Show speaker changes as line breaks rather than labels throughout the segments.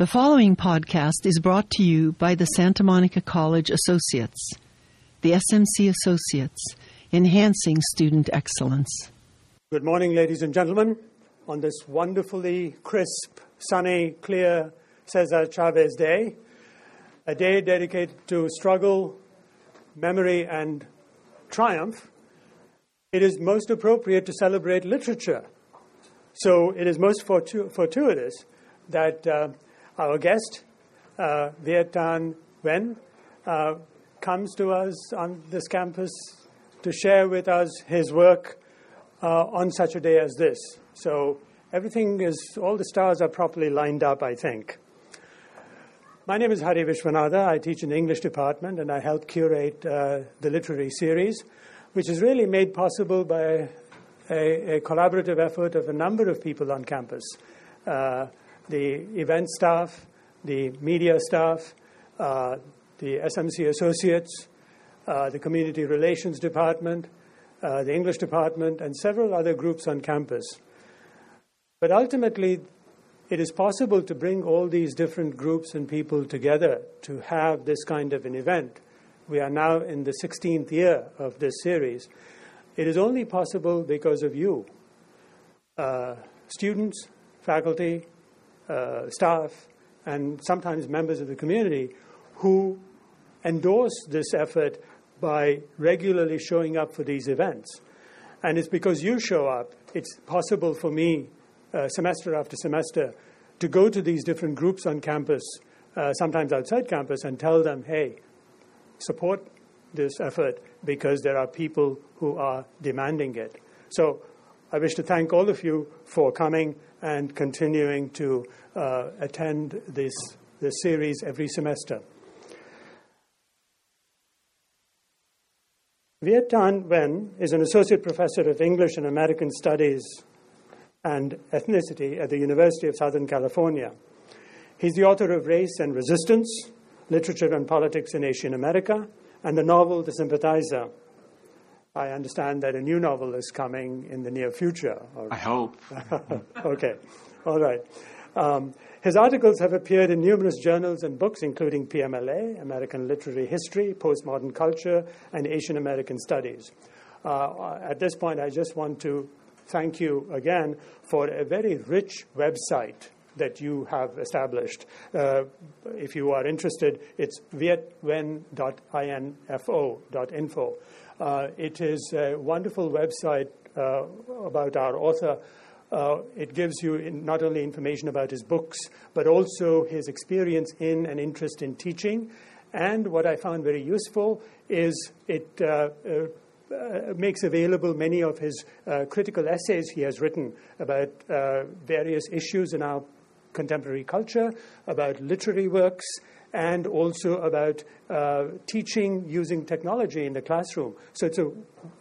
The following podcast is brought to you by the Santa Monica College Associates, the SMC Associates, enhancing student excellence.
Good morning, ladies and gentlemen. On this wonderfully crisp, sunny, clear Cesar Chavez Day, a day dedicated to struggle, memory, and triumph, it is most appropriate to celebrate literature. So it is most fortu- fortuitous that uh, our guest, uh, Viet Thanh Nguyen, uh, comes to us on this campus to share with us his work uh, on such a day as this. So everything is, all the stars are properly lined up, I think. My name is Hari Vishwanadha. I teach in the English department and I help curate uh, the literary series, which is really made possible by a, a, collaborative effort of a number of people on campus. Uh, the event staff, the media staff, uh, the SMC associates, uh, the community relations department, uh, the English department, and several other groups on campus. But ultimately, it is possible to bring all these different groups and people together to have this kind of an event. We are now in the 16th year of this series. It is only possible because of you, uh, students, faculty, staff, and sometimes members of the community who endorse this effort by regularly showing up for these events. And it's because you show up, it's possible for me, uh, semester after semester, to go to these different groups on campus, uh, sometimes outside campus, and tell them, hey, support this effort because there are people who are demanding it. So I wish to thank all of you for coming and continuing to uh, attend this, this series every semester. Viet Thanh Nguyen is an associate professor of English and American Studies and Ethnicity at the University of Southern California. He's the author of Race and Resistance, Literature and Politics in Asian America, and the novel The Sympathizer. I understand that a new novel is coming in the near future.
I hope.
okay, all right. Um, his articles have appeared in numerous journals and books, including PMLA, American Literary History, Postmodern Culture, and Asian American Studies. Uh, at this point, I just want to thank you again for a very rich website that you have established. Uh, if you are interested, it's vietnguyen.info.info. Uh, it is a wonderful website uh, about our author. Uh, it gives you not only information about his books, but also his experience in and interest in teaching. And what I found very useful is it uh, uh, makes available many of his uh, critical essays he has written about various issues in our contemporary culture, about literary works, and also about uh, teaching using technology in the classroom. So it's a,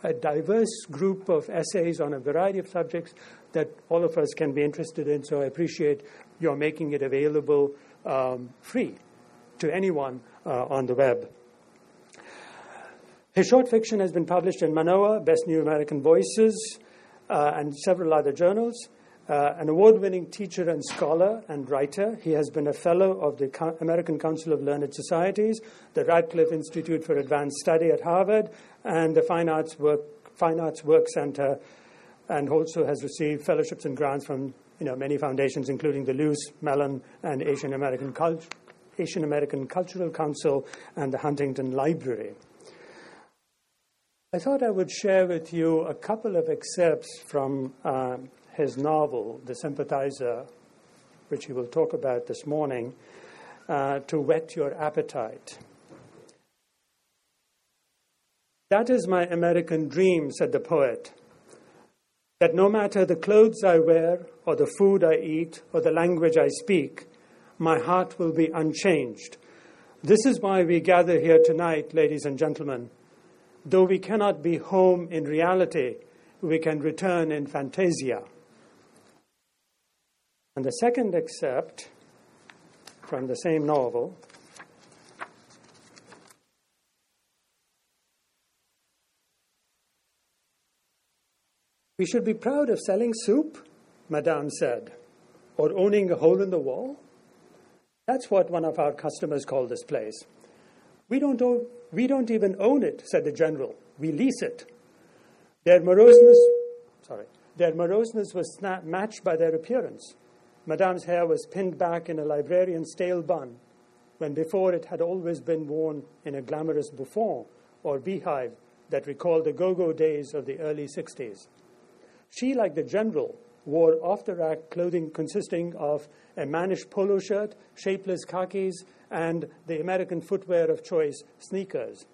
a, diverse group of essays on a variety of subjects that all of us can be interested in. So I appreciate your making it available um, free to anyone uh, on the web. His short fiction has been published in Manoa, Best New American Voices, uh, and several other journals. Uh, an award winning teacher and scholar and writer, he has been a fellow of the Co- American Council of Learned Societies, the Radcliffe Institute for Advanced Study at Harvard, and the Fine Arts Work, Fine Arts Work Center, and also has received fellowships and grants from you know, many foundations, including the Luce, Mellon, and Asian American, Cult- Asian American Cultural Council and the Huntington Library. I thought I would share with you a couple of excerpts from uh, his novel, The Sympathizer, which he will talk about this morning, uh, to whet your appetite. That is my American dream, said the poet. That no matter the clothes I wear, or the food I eat, or the language I speak, my heart will be unchanged. This is why we gather here tonight, ladies and gentlemen. Though we cannot be home in reality, we can return in fantasia. And the second excerpt from the same novel We should be proud of selling soup, Madame said, or owning a hole in the wall. That's what one of our customers called this place. We don't, own, we don't even own it, said the general. We lease it. Their moroseness, sorry, their moroseness was matched by their appearance. Madame's hair was pinned back in a librarian's tail bun, when before it had always been worn in a glamorous bouffant or beehive that recalled the go go days of the early 60s. She, like the general, wore off the rack clothing consisting of a mannish polo shirt, shapeless khakis, and the American footwear of choice, sneakers.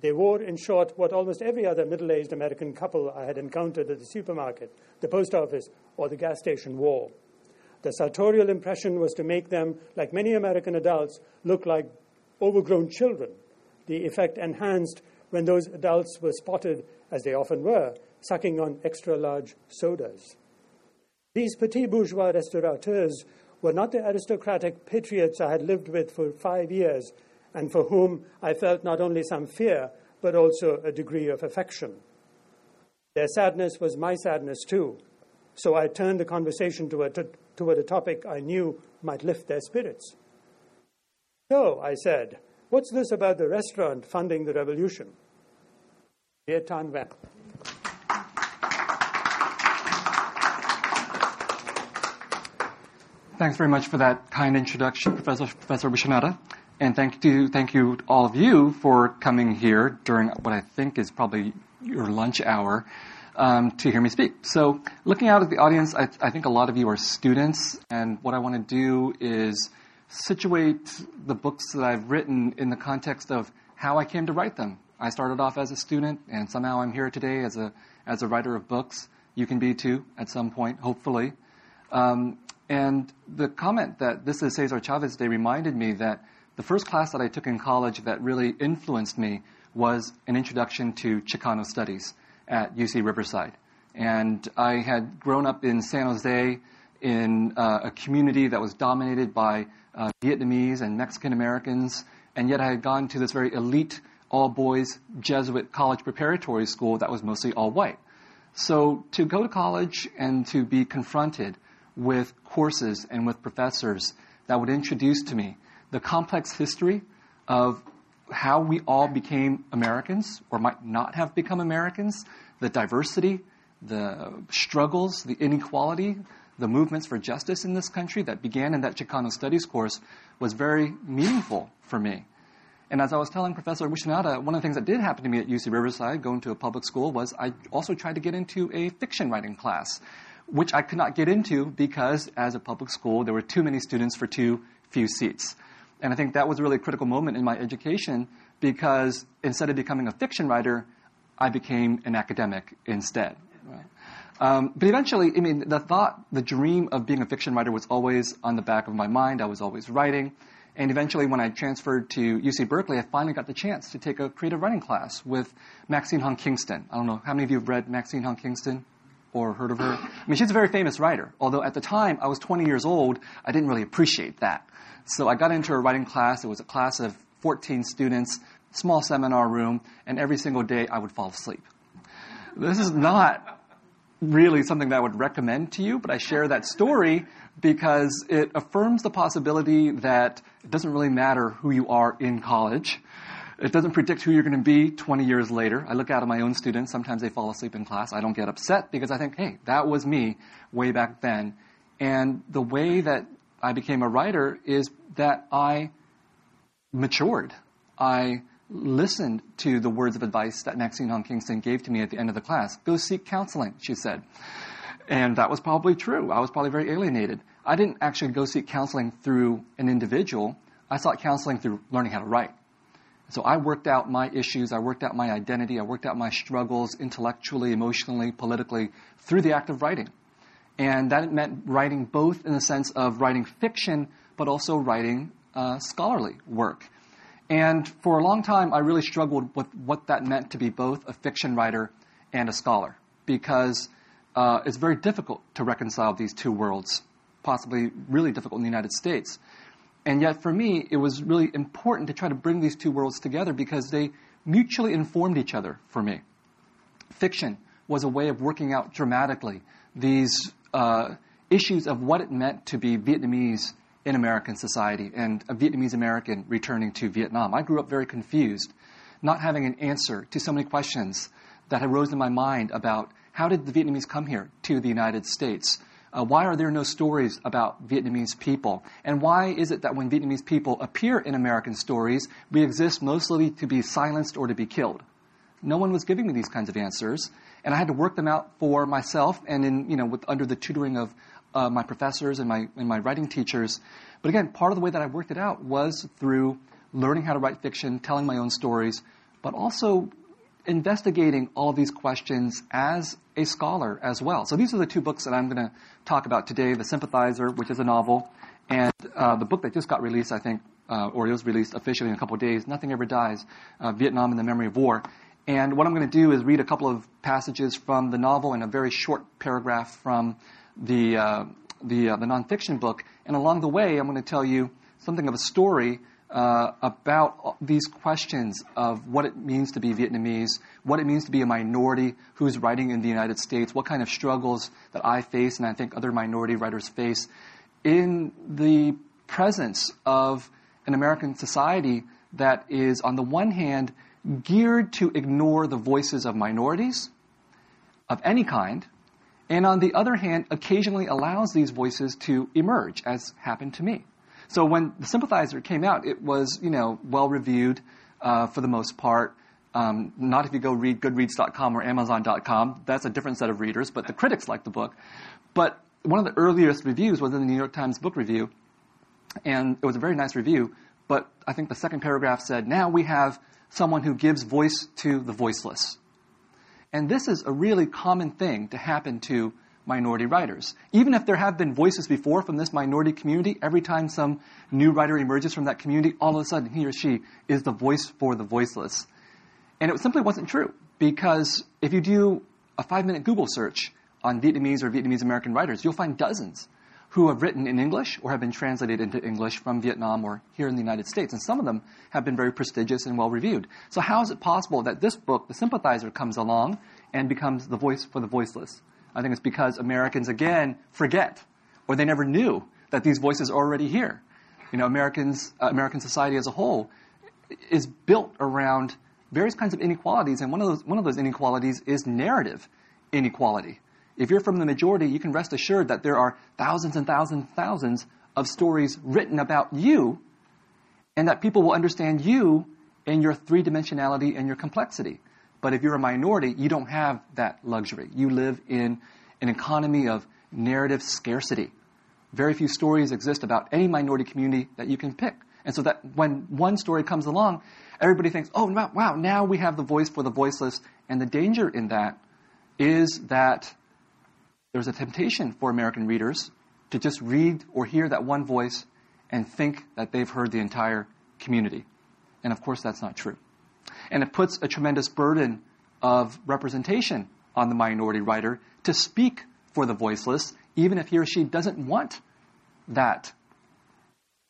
They wore, in short, what almost every other middle aged American couple I had encountered at the supermarket, the post office, or the gas station wore. The sartorial impression was to make them, like many American adults, look like overgrown children. The effect enhanced when those adults were spotted, as they often were, sucking on extra large sodas. These petit bourgeois restaurateurs were not the aristocratic patriots I had lived with for five years and for whom I felt not only some fear, but also a degree of affection. Their sadness was my sadness too, so I turned the conversation toward, toward a topic I knew might lift their spirits. So, I said, what's this about the restaurant funding the revolution? Viet Thanh Nguyen.
Thanks very much for that kind introduction, Professor, Professor. And thank you, thank you all of you for coming here during what I think is probably your lunch hour um, to hear me speak. So, looking out at the audience, I, I think a lot of you are students, and what I want to do is situate the books that I've written in the context of how I came to write them. I started off as a student, and somehow I'm here today as a as a writer of books. You can be too at some point, hopefully. Um, and the comment that this is Cesar Chavez Day reminded me that the first class that I took in college that really influenced me was an introduction to Chicano studies at UC Riverside. And I had grown up in San Jose in uh, a community that was dominated by uh, Vietnamese and Mexican Americans, and yet I had gone to this very elite all boys Jesuit college preparatory school that was mostly all white. So to go to college and to be confronted with courses and with professors that would introduce to me the complex history of how we all became Americans or might not have become Americans, the diversity, the struggles, the inequality, the movements for justice in this country that began in that Chicano Studies course was very meaningful for me. And as I was telling Professor Vishwanadha, one of the things that did happen to me at UC Riverside, going to a public school, was I also tried to get into a fiction writing class which I could not get into because, as a public school, there were too many students for too few seats. And I think that was a really critical moment in my education because instead of becoming a fiction writer, I became an academic instead. Um, but eventually, I mean, the thought, the dream of being a fiction writer was always on the back of my mind. I was always writing. And eventually, when I transferred to UC Berkeley, I finally got the chance to take a creative writing class with Maxine Hong Kingston. I don't know, how many of you have read Maxine Hong Kingston? or heard of her. I mean, she's a very famous writer, although at the time I was 20 years old, I didn't really appreciate that. So I got into a writing class. It was a class of 14 students, small seminar room, and every single day I would fall asleep. This is not really something that I would recommend to you, but I share that story because it affirms the possibility that it doesn't really matter who you are in college. It doesn't predict who you're going to be 20 years later. I look out at my own students. Sometimes they fall asleep in class. I don't get upset because I think, hey, that was me way back then. And the way that I became a writer is that I matured. I listened to the words of advice that Maxine Hong Kingston gave to me at the end of the class. Go seek counseling, she said. And that was probably true. I was probably very alienated. I didn't actually go seek counseling through an individual. I sought counseling through learning how to write. So I worked out my issues, I worked out my identity, I worked out my struggles intellectually, emotionally, politically through the act of writing. And that meant writing both in the sense of writing fiction, but also writing uh, scholarly work. And for a long time, I really struggled with what that meant to be both a fiction writer and a scholar, because uh, it's very difficult to reconcile these two worlds, possibly really difficult in the United States. And yet, for me, it was really important to try to bring these two worlds together because they mutually informed each other for me. Fiction was a way of working out dramatically these uh, issues of what it meant to be Vietnamese in American society and a Vietnamese American returning to Vietnam. I grew up very confused, not having an answer to so many questions that arose in my mind about how did the Vietnamese come here to the United States? Uh, why are there no stories about Vietnamese people? And why is it that when Vietnamese people appear in American stories, we exist mostly to be silenced or to be killed? No one was giving me these kinds of answers, and I had to work them out for myself and in, you know, with, under the tutoring of uh, my professors and my, and my writing teachers. But again, part of the way that I worked it out was through learning how to write fiction, telling my own stories, but also investigating all these questions as a scholar as well. So these are the two books that I'm going to talk about today The Sympathizer, which is a novel, and uh, the book that just got released, I think, uh, or it was released officially in a couple of days, Nothing Ever Dies uh, Vietnam and the Memory of War. And what I'm going to do is read a couple of passages from the novel and a very short paragraph from the, uh, the, uh, the nonfiction book. And along the way, I'm going to tell you something of a story uh, about these questions of what it means to be Vietnamese, what it means to be a minority who's writing in the United States, what kind of struggles that I face and I think other minority writers face in the presence of an American society that is, on the one hand, geared to ignore the voices of minorities of any kind, and on the other hand, occasionally allows these voices to emerge, as happened to me. So when the sympathizer came out, it was you know well reviewed uh, for the most part. Um, not if you go read Goodreads.com or Amazon.com. That's a different set of readers, but the critics liked the book. But one of the earliest reviews was in the New York Times Book Review, and it was a very nice review. But I think the second paragraph said, "Now we have someone who gives voice to the voiceless." And this is a really common thing to happen to minority writers. Even if there have been voices before from this minority community, every time some new writer emerges from that community, all of a sudden he or she is the voice for the voiceless. And it simply wasn't true because if you do a five minute Google search on Vietnamese or Vietnamese American writers, you'll find dozens who have written in English or have been translated into English from Vietnam or here in the United States. And some of them have been very prestigious and well reviewed. So, how is it possible that this book, The Sympathizer, comes along and becomes the voice for the voiceless? I think it's because Americans, again, forget or they never knew that these voices are already here. You know, Americans, uh, American society as a whole is built around various kinds of inequalities, and one of those, one of those inequalities is narrative inequality. If you're from the majority, you can rest assured that there are thousands and thousands and thousands of stories written about you, and that people will understand you in your three dimensionality and your complexity. But if you're a minority, you don't have that luxury. You live in an economy of narrative scarcity. Very few stories exist about any minority community that you can pick. And so that when one story comes along, everybody thinks, oh, wow, now we have the voice for the voiceless. And the danger in that is that there's a temptation for American readers to just read or hear that one voice and think that they've heard the entire community. And of course, that's not true. And it puts a tremendous burden of representation on the minority writer to speak for the voiceless, even if he or she doesn't want that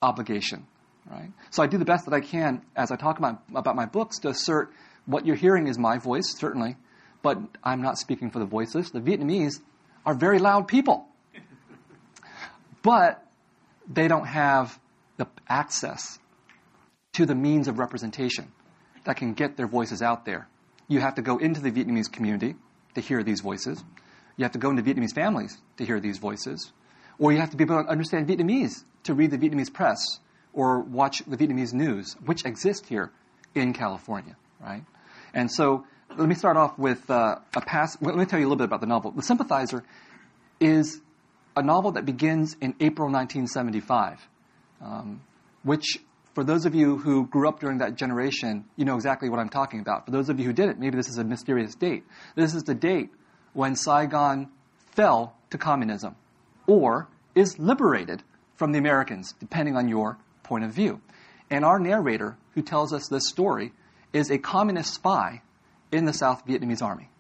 obligation. Right? So I do the best that I can as I talk about, about my books to assert what you're hearing is my voice, certainly, but I'm not speaking for the voiceless. The Vietnamese are very loud people. But they don't have the access to the means of representation that can get their voices out there. You have to go into the Vietnamese community to hear these voices. You have to go into Vietnamese families to hear these voices. Or you have to be able to understand Vietnamese to read the Vietnamese press or watch the Vietnamese news, which exist here in California, right? And so let me start off with uh, a pass. Let me tell you a little bit about the novel. The Sympathizer is a novel that begins in April 1975, um, which for those of you who grew up during that generation, you know exactly what I'm talking about. For those of you who didn't, maybe this is a mysterious date. This is the date when Saigon fell to communism or is liberated from the Americans, depending on your point of view. And our narrator, who tells us this story, is a communist spy in the South Vietnamese army.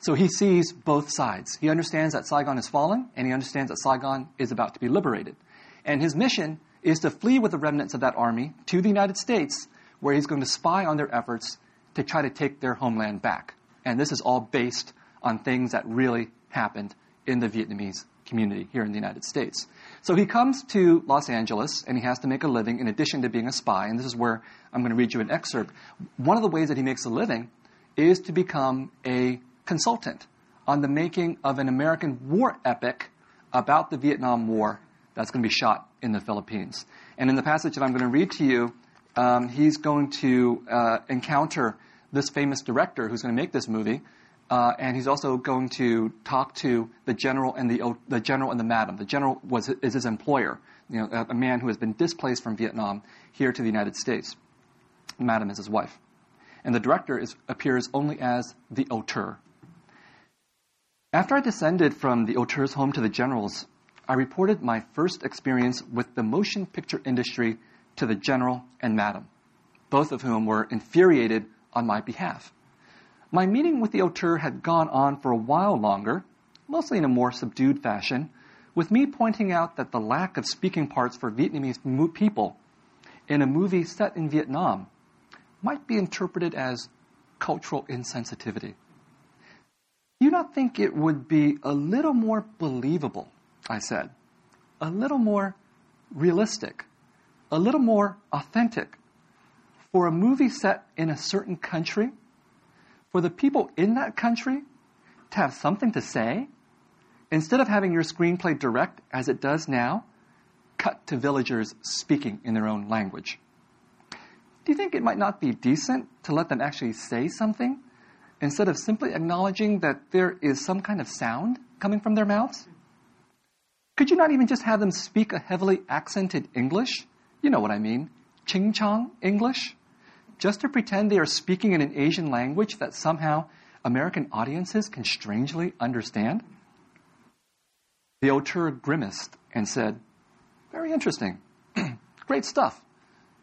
So he sees both sides. He understands that Saigon is falling, and he understands that Saigon is about to be liberated. And his mission is to flee with the remnants of that army to the United States, where he's going to spy on their efforts to try to take their homeland back. And this is all based on things that really happened in the Vietnamese community here in the United States. So he comes to Los Angeles and he has to make a living in addition to being a spy. And this is where I'm going to read you an excerpt. One of the ways that he makes a living is to become a consultant on the making of an American war epic about the Vietnam War that's going to be shot in the Philippines. And in the passage that I'm going to read to you, um, he's going to uh, encounter this famous director who's going to make this movie, uh, and he's also going to talk to the general and the the general and the madam. The general was is his employer, you know, a, a man who has been displaced from Vietnam here to the United States. Madam is his wife, and the director is, appears only as the auteur. After I descended from the auteur's home to the general's, I reported my first experience with the motion picture industry to the general and madam, both of whom were infuriated on my behalf. My meeting with the auteur had gone on for a while longer, mostly in a more subdued fashion, with me pointing out that the lack of speaking parts for Vietnamese people in a movie set in Vietnam might be interpreted as cultural insensitivity. Do you not think it would be a little more believable, I said, a little more realistic, a little more authentic for a movie set in a certain country, for the people in that country to have something to say, instead of having your screenplay direct as it does now, cut to villagers speaking in their own language. Do you think it might not be decent to let them actually say something instead of simply acknowledging that there is some kind of sound coming from their mouths? Could you not even just have them speak a heavily accented English? You know what I mean. Ching Chong English? just to pretend they are speaking in an Asian language that somehow American audiences can strangely understand? The auteur grimaced and said, Very interesting. Great stuff.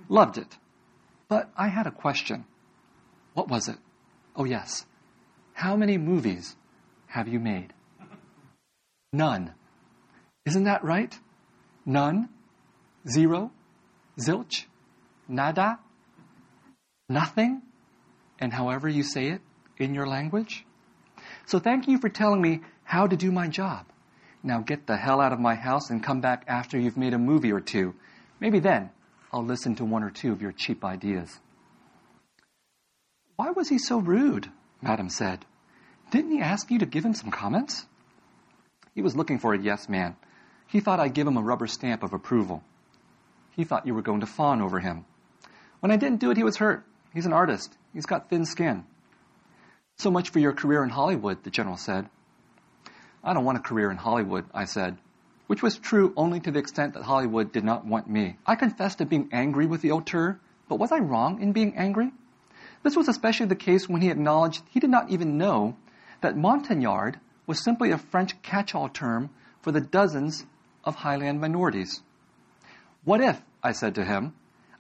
Loved it. But I had a question. What was it? Oh, yes. How many movies have you made? None. Isn't that right? None? Zero? Zilch? Nada? nothing, and however you say it in your language. So thank you for telling me how to do my job. Now get the hell out of my house and come back after you've made a movie or two. Maybe then I'll listen to one or two of your cheap ideas. Why was he so rude? Madam said. Didn't he ask you to give him some comments? He was looking for a yes man. He thought I'd give him a rubber stamp of approval. He thought you were going to fawn over him. When I didn't do it, he was hurt. He's an artist. He's got thin skin. So much for your career in Hollywood, the general said. I don't want a career in Hollywood, I said, which was true only to the extent that Hollywood did not want me. I confessed to being angry with the auteur, but was I wrong in being angry? This was especially the case when he acknowledged he did not even know that Montagnard was simply a French catch-all term for the dozens of Highland minorities. What if, I said to him,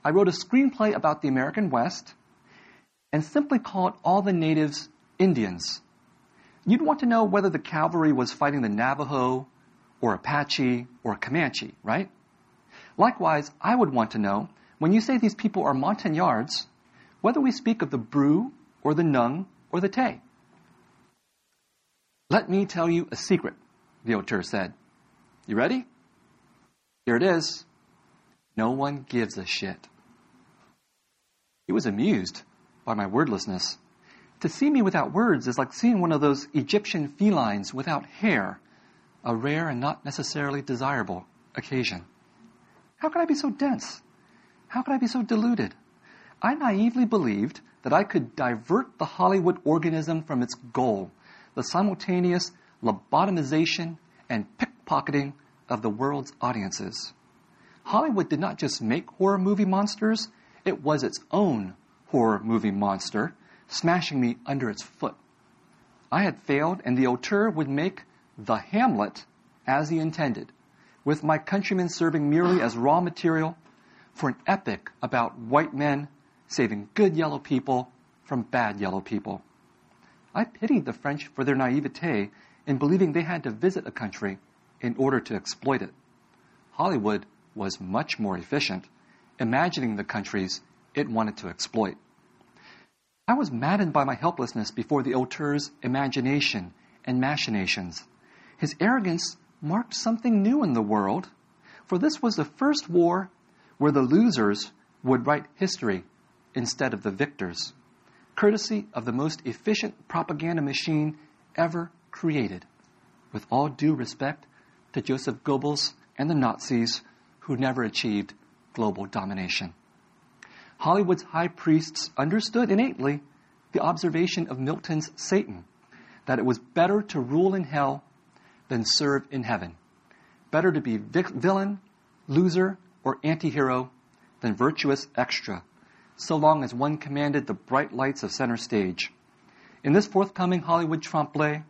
I wrote a screenplay about the American West and simply called all the natives Indians. You'd want to know whether the cavalry was fighting the Navajo or Apache or Comanche, right? Likewise, I would want to know when you say these people are Montagnards, whether we speak of the Bru or the Nung or the Tay. Let me tell you a secret, the auteur said. You ready? Here it is. No one gives a shit. He was amused by my wordlessness. To see me without words is like seeing one of those Egyptian felines without hair, a rare and not necessarily desirable occasion. How could I be so dense? How could I be so deluded? I naively believed that I could divert the Hollywood organism from its goal, the simultaneous lobotomization and pickpocketing of the world's audiences. Hollywood did not just make horror movie monsters, it was its own horror movie monster, smashing me under its foot. I had failed, and the auteur would make the Hamlet as he intended, with my countrymen serving merely as raw material for an epic about white men saving good yellow people from bad yellow people. I pitied the French for their naivete in believing they had to visit a country in order to exploit it. Hollywood was much more efficient, imagining the countries it wanted to exploit. I was maddened by my helplessness before the auteur's imagination and machinations. His arrogance marked something new in the world, for this was the first war where the losers would write history instead of the victors, courtesy of the most efficient propaganda machine ever created. With all due respect to Joseph Goebbels and the Nazis, who never achieved global domination. Hollywood's high priests understood innately the observation of Milton's Satan that it was better to rule in hell than serve in heaven. Better to be vic- villain, loser, or anti hero than virtuous extra, so long as one commanded the bright lights of center stage. In this forthcoming Hollywood trompe l'oeil,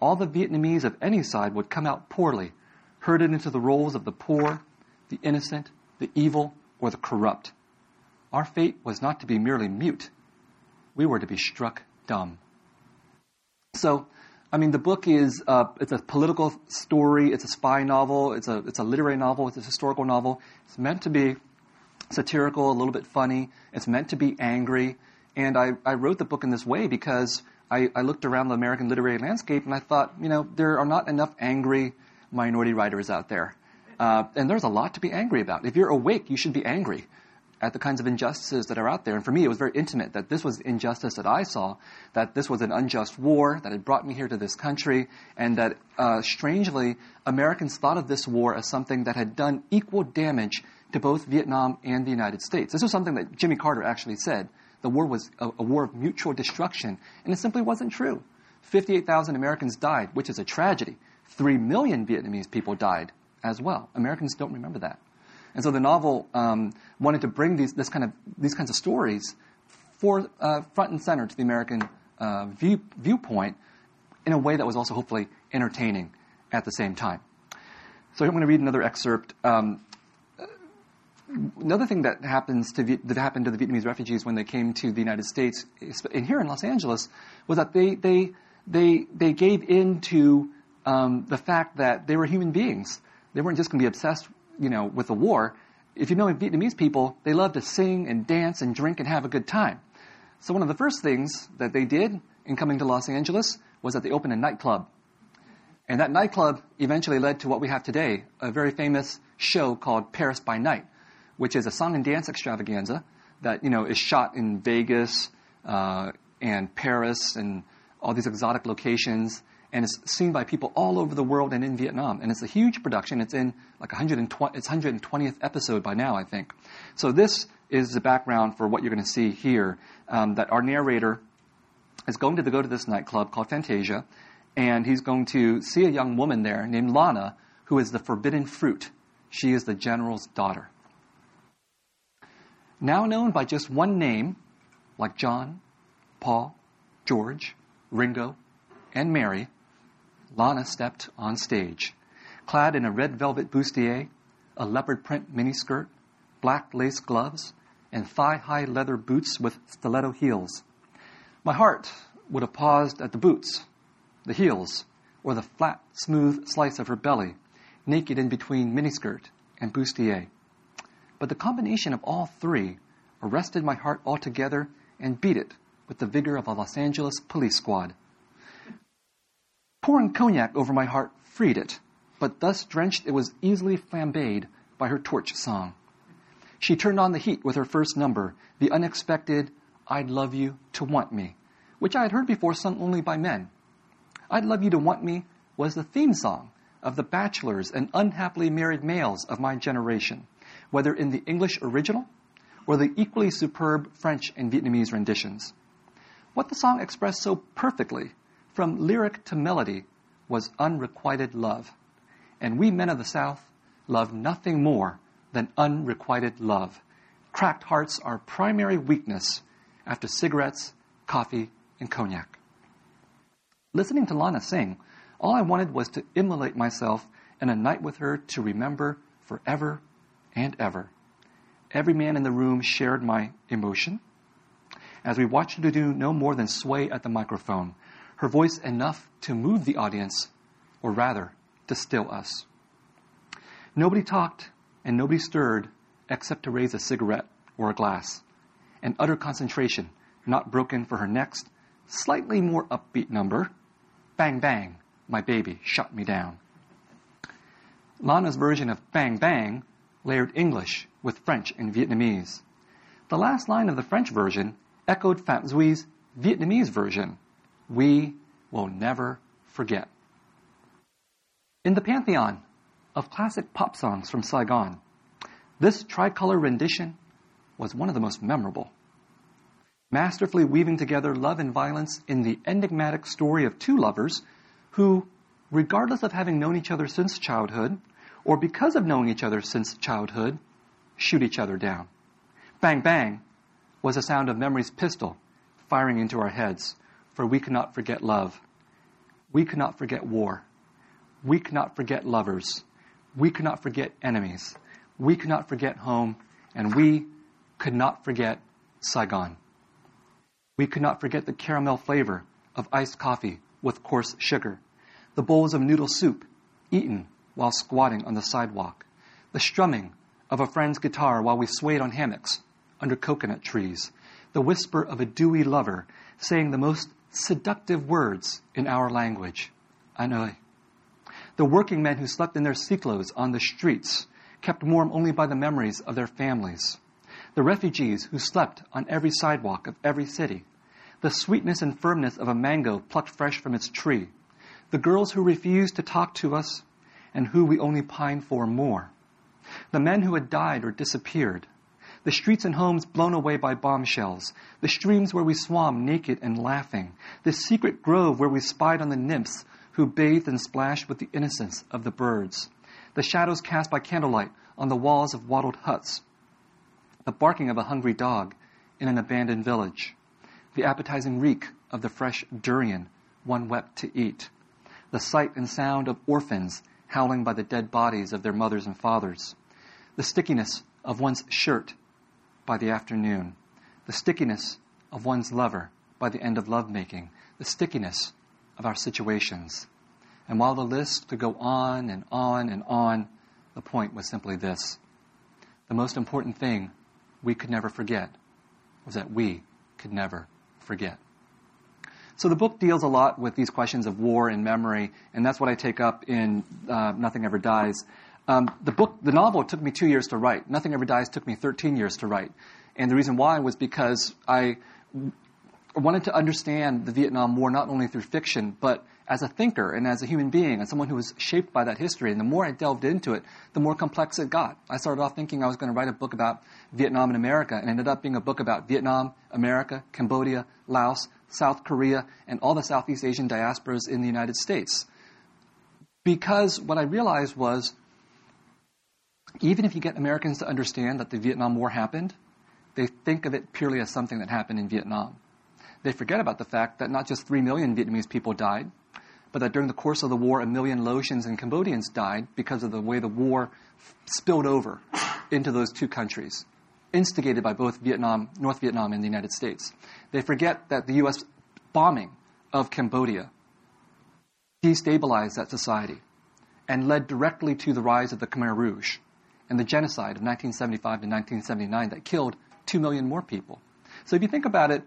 all the Vietnamese of any side would come out poorly, herded into the roles of the poor, the innocent, the evil, or the corrupt. Our fate was not to be merely mute, we were to be struck dumb. So, I mean, the book is uh, it's a political story, it's a spy novel, it's a it's a literary novel, it's a historical novel. It's meant to be satirical, a little bit funny. It's meant to be angry, and I, I wrote the book in this way because I, I looked around the American literary landscape and I thought, you know, there are not enough angry minority writers out there, uh, and there's a lot to be angry about. If you're awake, you should be angry at the kinds of injustices that are out there. And for me, it was very intimate that this was injustice that I saw, that this was an unjust war that had brought me here to this country, and that uh, strangely, Americans thought of this war as something that had done equal damage to both Vietnam and the United States. This was something that Jimmy Carter actually said. The war was a, a war of mutual destruction, and it simply wasn't true. 58,000 Americans died, which is a tragedy. Three million Vietnamese people died as well. Americans don't remember that. And so the novel um, wanted to bring these, kind of, these kinds of stories for, uh, front and center to the American uh, view, viewpoint in a way that was also hopefully entertaining at the same time. So I'm going to read another excerpt. Um, another thing that happens to that happened to the Vietnamese refugees when they came to the United States, and here in Los Angeles, was that they they they they gave in to um, the fact that they were human beings. They weren't just going to be obsessed you know, with the war, if you know Vietnamese people, they love to sing and dance and drink and have a good time. So one of the first things that they did in coming to Los Angeles was that they opened a nightclub. And that nightclub eventually led to what we have today, a very famous show called Paris by Night, which is a song and dance extravaganza that, you know, is shot in Vegas uh, and Paris and all these exotic locations and it's seen by people all over the world and in Vietnam. And it's a huge production. It's in like 120, its 120th episode by now, I think. So this is the background for what you're going to see here. Um, that our narrator is going to go to this nightclub called Fantasia, and he's going to see a young woman there named Lana, who is the forbidden fruit. She is the general's daughter. Now known by just one name, like John, Paul, George, Ringo, and Mary, Lana stepped on stage. Clad in a red velvet bustier, a leopard print miniskirt, black lace gloves, and thigh high leather boots with stiletto heels. My heart would have paused at the boots, the heels, or the flat, smooth slice of her belly, naked in between miniskirt and bustier. But the combination of all three arrested my heart altogether and beat it with the vigor of a Los Angeles police squad. Pouring cognac over my heart freed it, but thus drenched it was easily flambéed by her torch song. She turned on the heat with her first number, the unexpected I'd Love You to Want Me, which I had heard before sung only by men. I'd Love You to Want Me was the theme song of the bachelors and unhappily married males of my generation, whether in the English original or the equally superb French and Vietnamese renditions. What the song expressed so perfectly from lyric to melody was unrequited love. And we men of the South love nothing more than unrequited love. Cracked hearts are primary weakness after cigarettes, coffee, and cognac. Listening to Lana sing, all I wanted was to immolate myself in a night with her to remember forever and ever. Every man in the room shared my emotion as we watched her do no more than sway at the microphone, her voice enough to move the audience, or rather, to still us. Nobody talked and nobody stirred except to raise a cigarette or a glass. And utter concentration, not broken for her next, slightly more upbeat number. Bang, bang, my baby shot me down. Lana's version of Bang Bang layered English with French and Vietnamese. The last line of the French version echoed Pham Duy's Vietnamese version, We will never forget. In the pantheon of classic pop songs from Saigon, this tricolor rendition was one of the most memorable. Masterfully weaving together love and violence in the enigmatic story of two lovers who, regardless of having known each other since childhood, or because of knowing each other since childhood, shoot each other down. Bang bang was the sound of memory's pistol firing into our heads, for we cannot forget love. We cannot forget war. We cannot forget lovers. We cannot forget enemies. We cannot forget home, and we could not forget Saigon. We could not forget the caramel flavor of iced coffee with coarse sugar, the bowls of noodle soup eaten while squatting on the sidewalk, the strumming of a friend's guitar while we swayed on hammocks under coconut trees, the whisper of a dewy lover saying the most seductive words in our language, anh oi. The working men who slept in their cyclos on the streets, kept warm only by the memories of their families. The refugees who slept on every sidewalk of every city. The sweetness and firmness of a mango plucked fresh from its tree. The girls who refused to talk to us and who we only pine for more. The men who had died or disappeared the streets and homes blown away by bombshells, the streams where we swam naked and laughing, the secret grove where we spied on the nymphs who bathed and splashed with the innocence of the birds, the shadows cast by candlelight on the walls of wattled huts, the barking of a hungry dog in an abandoned village, the appetizing reek of the fresh durian one wept to eat, the sight and sound of orphans howling by the dead bodies of their mothers and fathers, the stickiness of one's shirt by the afternoon, the stickiness of one's lover by the end of lovemaking, the stickiness of our situations. And while the list could go on and on and on, the point was simply this. The most important thing we could never forget was that we could never forget. So the book deals a lot with these questions of war and memory, and that's what I take up in uh, Nothing Ever Dies. Um, the book, the novel, took me two years to write. Nothing Ever Dies took me 13 years to write. And the reason why was because I wanted to understand the Vietnam War not only through fiction, but as a thinker and as a human being and someone who was shaped by that history. And the more I delved into it, the more complex it got. I started off thinking I was going to write a book about Vietnam and America, and ended up being a book about Vietnam, America, Cambodia, Laos, South Korea, and all the Southeast Asian diasporas in the United States. Because what I realized was even if you get Americans to understand that the Vietnam War happened, they think of it purely as something that happened in Vietnam. They forget about the fact that not just 3 million Vietnamese people died, but that during the course of the war, a million Laotians and Cambodians died because of the way the war spilled over into those two countries, instigated by both Vietnam, North Vietnam and the United States. They forget that the U.S. bombing of Cambodia destabilized that society and led directly to the rise of the Khmer Rouge and the genocide of 1975 to 1979 that killed 2 million more people. So if you think about it,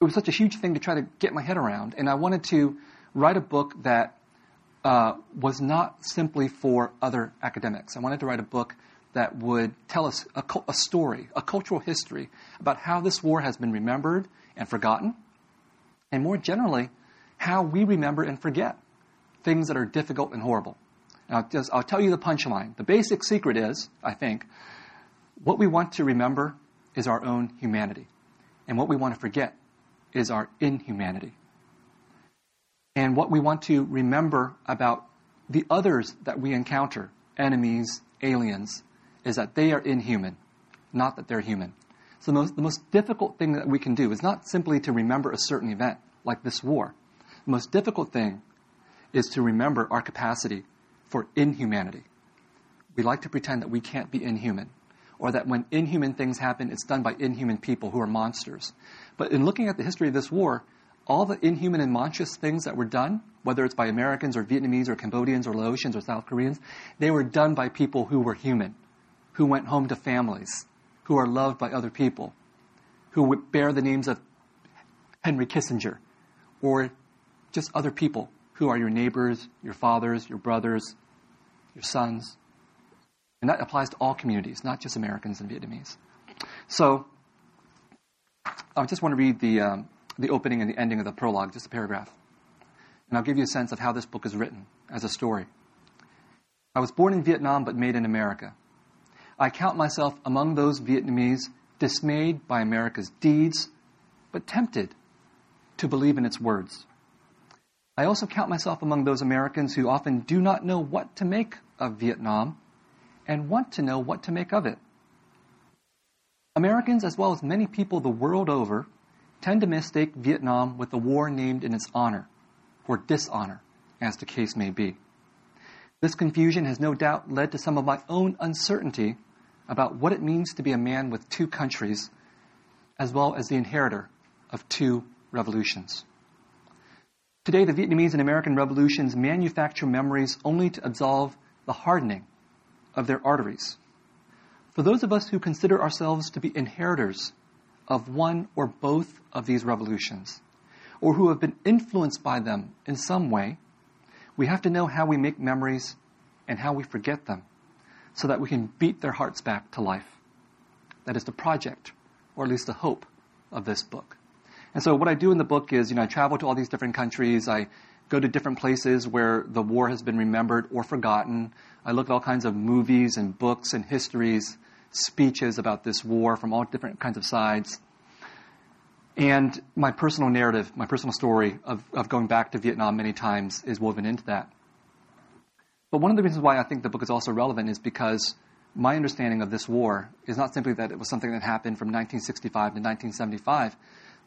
it was such a huge thing to try to get my head around, and I wanted to write a book that uh, was not simply for other academics. I wanted to write a book that would tell us a, a story, a cultural history about how this war has been remembered and forgotten, and more generally, how we remember and forget things that are difficult and horrible. Now, just, I'll tell you the punchline. The basic secret is, I think, what we want to remember is our own humanity. And what we want to forget is our inhumanity. And what we want to remember about the others that we encounter, enemies, aliens, is that they are inhuman, not that they're human. So the most, the most difficult thing that we can do is not simply to remember a certain event, like this war. The most difficult thing is to remember our capacity for inhumanity. We like to pretend that we can't be inhuman, or that when inhuman things happen, it's done by inhuman people who are monsters. But in looking at the history of this war, all the inhuman and monstrous things that were done, whether it's by Americans or Vietnamese or Cambodians or Laotians or South Koreans, they were done by people who were human, who went home to families, who are loved by other people, who bear the names of Henry Kissinger, or just other people who are your neighbors, your fathers, your brothers, your sons. And that applies to all communities, not just Americans and Vietnamese. So I just want to read the, um, the opening and the ending of the prologue, just a paragraph. And I'll give you a sense of how this book is written as a story. I was born in Vietnam but made in America. I count myself among those Vietnamese dismayed by America's deeds, but tempted to believe in its words. I also count myself among those Americans who often do not know what to make of Vietnam and want to know what to make of it. Americans, as well as many people the world over, tend to mistake Vietnam with the war named in its honor, or dishonor, as the case may be. This confusion has no doubt led to some of my own uncertainty about what it means to be a man with two countries, as well as the inheritor of two revolutions. Today, the Vietnamese and American revolutions manufacture memories only to absolve the hardening of their arteries. For those of us who consider ourselves to be inheritors of one or both of these revolutions, or who have been influenced by them in some way, we have to know how we make memories and how we forget them so that we can beat their hearts back to life. That is the project, or at least the hope, of this book. And so what I do in the book is, you know, I travel to all these different countries. I go to different places where the war has been remembered or forgotten. I look at all kinds of movies and books and histories, speeches about this war from all different kinds of sides. And my personal narrative, my personal story of, of going back to Vietnam many times is woven into that. But one of the reasons why I think the book is also relevant is because my understanding of this war is not simply that it was something that happened from 1965 to 1975,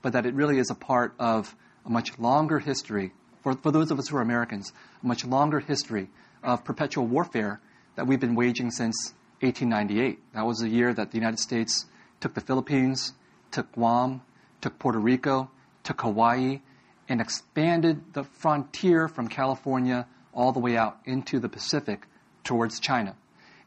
but that it really is a part of a much longer history, for, for those of us who are Americans, a much longer history of perpetual warfare that we've been waging since 1898. That was the year that the United States took the Philippines, took Guam, took Puerto Rico, took Hawaii, and expanded the frontier from California all the way out into the Pacific towards China.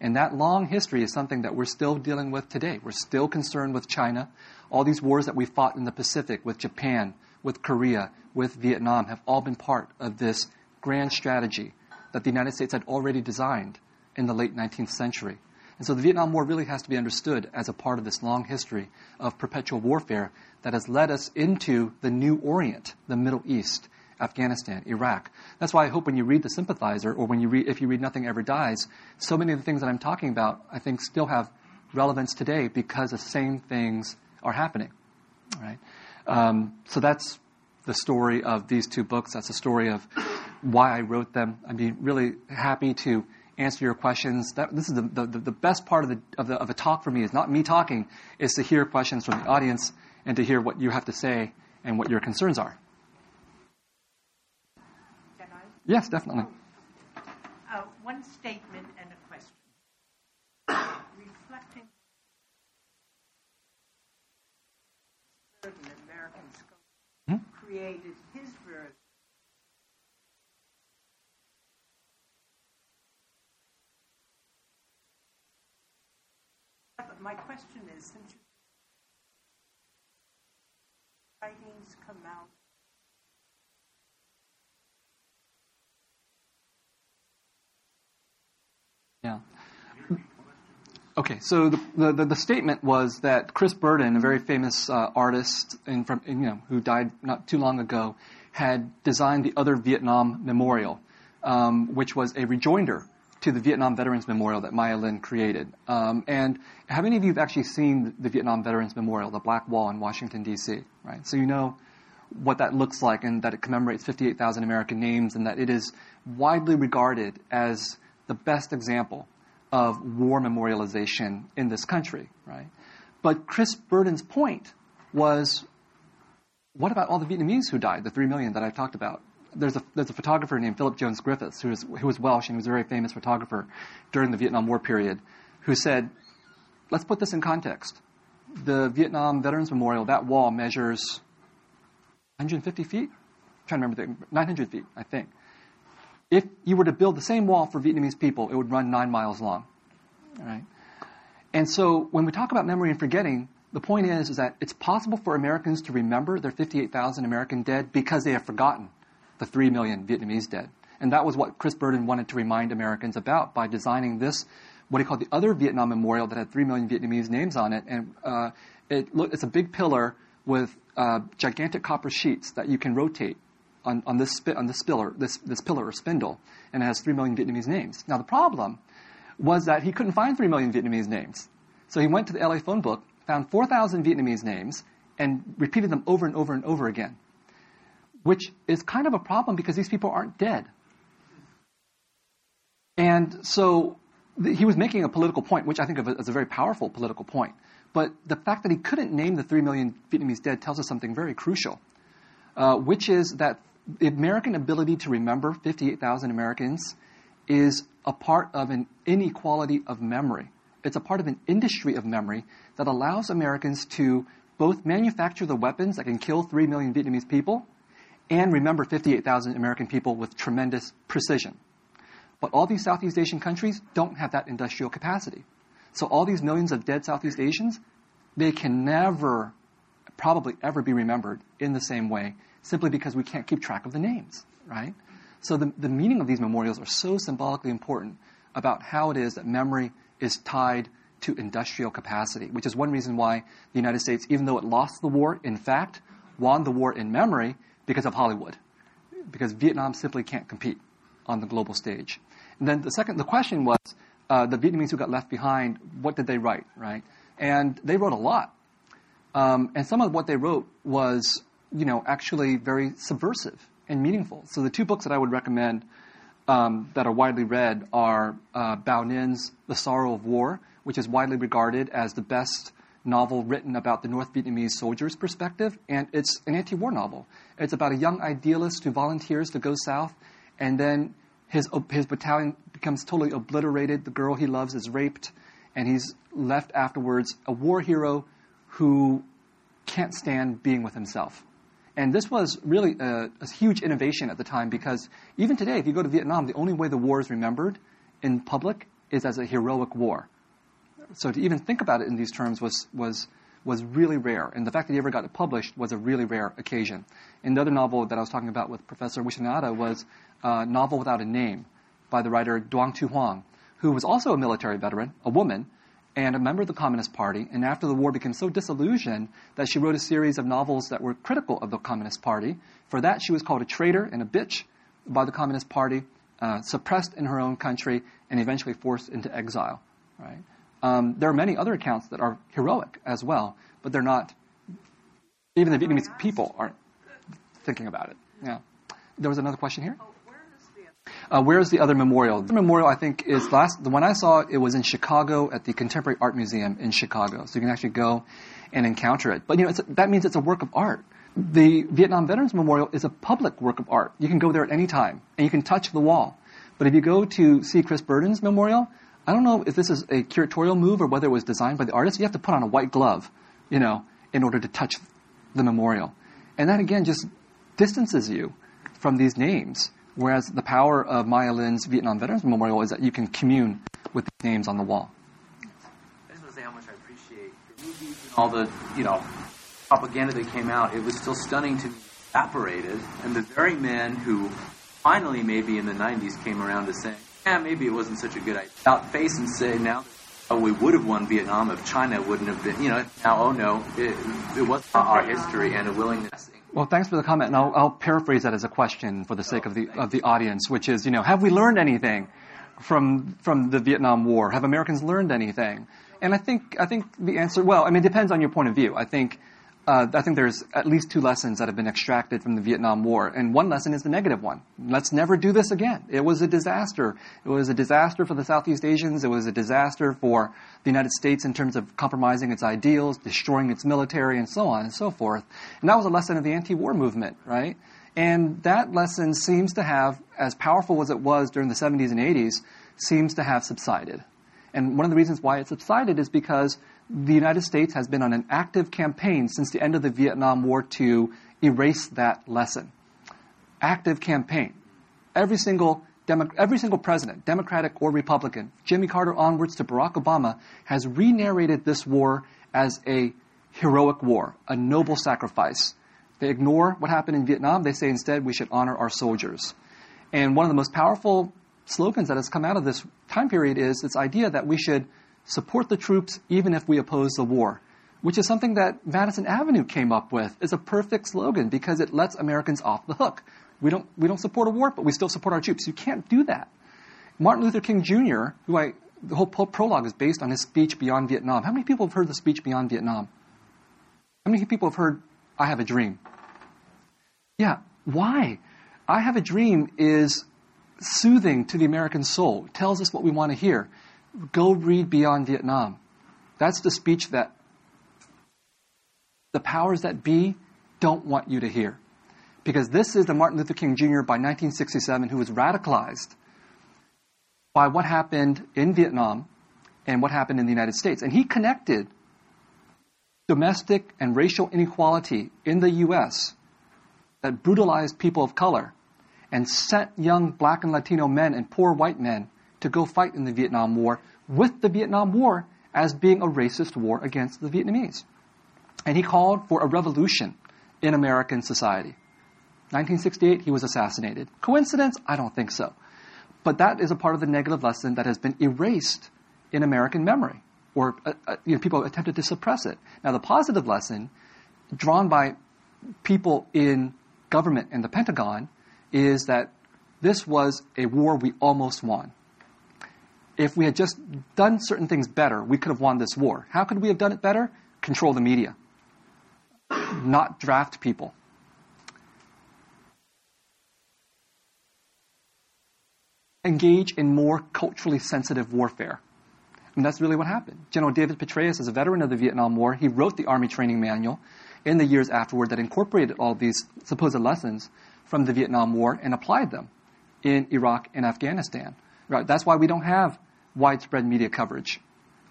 And that long history is something that we're still dealing with today. We're still concerned with China. All these wars that we fought in the Pacific with Japan, with Korea, with Vietnam have all been part of this grand strategy that the United States had already designed in the late 19th century. And so the Vietnam War really has to be understood as a part of this long history of perpetual warfare that has led us into the New Orient, the Middle East, Afghanistan, Iraq. That's why I hope when you read The Sympathizer, or when you read, if you read Nothing Ever Dies, so many of the things that I'm talking about, I think, still have relevance today because the same things are happening. Right? Um, so that's the story of these two books. That's the story of why I wrote them. I'd be really happy to answer your questions. That, this is the, the, the best part of, the, of, the, of a talk for me is not me talking, is to hear questions from the audience and to hear what you have to say and what your concerns are.
Can I?
Yes, definitely.
Uh, one statement and a question. Reflecting certain American scholar
Hmm?
created his version. But my question is, since writings come out
Yeah. Okay, so the, the, the, statement was that Chris Burden, a very famous uh, artist in, from, you know, who died not too long ago, had designed the Other Vietnam Memorial, um, which was a rejoinder to the Vietnam Veterans Memorial that Maya Lin created. Um, and how many of you have actually seen the Vietnam Veterans Memorial, the Black Wall in Washington, D.C., right? So you know what that looks like and that it commemorates 58,000 American names and that it is widely regarded as the best example of war memorialization in this country, right? But Chris Burden's point was, what about all the Vietnamese who died, the three million that I talked about? There's a, there's a photographer named Philip Jones Griffiths, who was, who was Welsh and he was a very famous photographer during the Vietnam War period, who said, let's put this in context. The Vietnam Veterans Memorial, that wall measures 150 feet? I'm trying to remember, the, 900 feet, I think. If you were to build the same wall for Vietnamese people, it would run nine miles long. Right? And so when we talk about memory and forgetting, the point is, is that it's possible for Americans to remember their 58,000 American dead because they have forgotten the 3 million Vietnamese dead. And that was what Chris Burden wanted to remind Americans about by designing this, what he called the other Vietnam memorial that had three million Vietnamese names on it. And uh, it it's a big pillar with uh, gigantic copper sheets that you can rotate on, on this on this pillar, this, this pillar or spindle, and it has three million Vietnamese names. Now the problem was that he couldn't find three million Vietnamese names, so he went to the LA phone book, found four thousand Vietnamese names, and repeated them over and over and over again, which is kind of a problem because these people aren't dead. And so th- he was making a political point, which I think of as a very powerful political point. But the fact that he couldn't name the 3 million Vietnamese dead tells us something very crucial, uh, which is that the American ability to remember 58,000 Americans is a part of an inequality of memory. It's a part of an industry of memory that allows Americans to both manufacture the weapons that can kill 3 million Vietnamese people and remember 58,000 American people with tremendous precision. But all these Southeast Asian countries don't have that industrial capacity. So all these millions of dead Southeast Asians, they can never, probably ever be remembered in the same way simply because we can't keep track of the names, right? So the, the meaning of these memorials are so symbolically important about how it is that memory is tied to industrial capacity, which is one reason why the United States, even though it lost the war, in fact, won the war in memory because of Hollywood, because Vietnam simply can't compete on the global stage. And then the second, the question was, uh, the Vietnamese who got left behind, what did they write, right? And they wrote a lot. Um, and some of what they wrote was, you know, actually very subversive and meaningful. So the two books that I would recommend um, that are widely read are uh, Bao Ninh's The Sorrow of War, which is widely regarded as the best novel written about the North Vietnamese soldier's perspective, and it's an anti-war novel. It's about a young idealist who volunteers to go south, and then his his battalion becomes totally obliterated. The girl he loves is raped, and he's left afterwards a war hero who can't stand being with himself. And this was really a, a, huge innovation at the time because even today, if you go to Vietnam, the only way the war is remembered in public is as a heroic war. So to even think about it in these terms was, was, was really rare. And the fact that he ever got it published was a really rare occasion. And the other novel that I was talking about with Professor Vishwanadha was a novel without a name by the writer Duong Thu Huong, who was also a military veteran, a woman, and a member of the Communist Party, and after the war became so disillusioned that she wrote a series of novels that were critical of the Communist Party. For that, she was called a traitor and a bitch by the Communist Party, uh, suppressed in her own country, and eventually forced into exile. Right? Um, there are many other accounts that are heroic as well, but they're not. Even the Vietnamese people aren't thinking about it. Yeah. There was another question here. Uh, where is the other memorial? The memorial, I think, is last. The one I saw, it was in Chicago at the Contemporary Art Museum in Chicago. So you can actually go and encounter it. But you know, that means it's a work of art. The Vietnam Veterans Memorial is a public work of art. You can go there at any time and you can touch the wall. But if you go to see Chris Burden's memorial, I don't know if this is a curatorial move or whether it was designed by the artist. You have to put on a white glove, you know, in order to touch the memorial. And that again just distances you from these names Whereas the power of Maya Lin's Vietnam Veterans Memorial is that you can commune with the names on the wall.
I just want to say how much I appreciate the movies and all the, you know, propaganda that came out. It was still stunning to be evaporated. And the very men who finally, maybe in the 90s, came around to saying, yeah, maybe it wasn't such a good idea. Out face and say now, oh, we would have won Vietnam if China wouldn't have been, you know, now, oh no, it, it was our history and a willingness
well, thanks for the comment, and I'll, I'll, paraphrase that as a question for the sake of the of the audience, which is, you know, have we learned anything from from the Vietnam War? Have Americans learned anything? And I think I think the answer, well, I mean, it depends on your point of view. I think uh, I think there's at least two lessons that have been extracted from the Vietnam War, and one lesson is the negative one. Let's never do this again. It was a disaster. It was a disaster for the Southeast Asians. It was a disaster for the United States in terms of compromising its ideals, destroying its military, and so on and so forth. And that was a lesson of the anti-war movement, right? And that lesson seems to have, as powerful as it was during the 70s and 80s, seems to have subsided. And one of the reasons why it subsided is because the United States has been on an active campaign since the end of the Vietnam War to erase that lesson. Active campaign. Every single Demo- every single president, Democratic or Republican, Jimmy Carter onwards to Barack Obama, has re narrated this war as a heroic war, a noble sacrifice. They ignore what happened in Vietnam. They say instead we should honor our soldiers. And one of the most powerful slogans that has come out of this time period is this idea that we should support the troops even if we oppose the war, which is something that Madison Avenue came up with. is a perfect slogan because it lets Americans off the hook. We don't, we don't support a war, but we still support our troops. You can't do that. Martin Luther King Jr., who I, the whole prologue is based on his speech Beyond Vietnam. How many people have heard the speech Beyond Vietnam? How many people have heard I Have a Dream? Yeah, why? I Have a Dream is soothing to the American soul, it tells us what we want to hear. Go read Beyond Vietnam. That's the speech that the powers that be don't want you to hear. Because this is the Martin Luther King Jr. by 1967 who was radicalized by what happened in Vietnam and what happened in the United States. And he connected domestic and racial inequality in the U.S. that brutalized people of color and sent young black and Latino men and poor white men to go fight in the Vietnam War with the Vietnam War as being a racist war against the Vietnamese. And he called for a revolution in American society. 1968, he was assassinated. Coincidence? I don't think so. But that is a part of the negative lesson that has been erased in American memory, or uh, uh, you know, people attempted to suppress it. Now, the positive lesson, drawn by people in government and the Pentagon, is that this was a war we almost won. If we had just done certain things better, we could have won this war. How could we have done it better? Control the media, not draft people. Engage in more culturally sensitive warfare. And that's really what happened. General David Petraeus is a veteran of the Vietnam War. He wrote the Army Training Manual in the years afterward that incorporated all these supposed lessons from the Vietnam War and applied them in Iraq and Afghanistan. Right? That's why we don't have widespread media coverage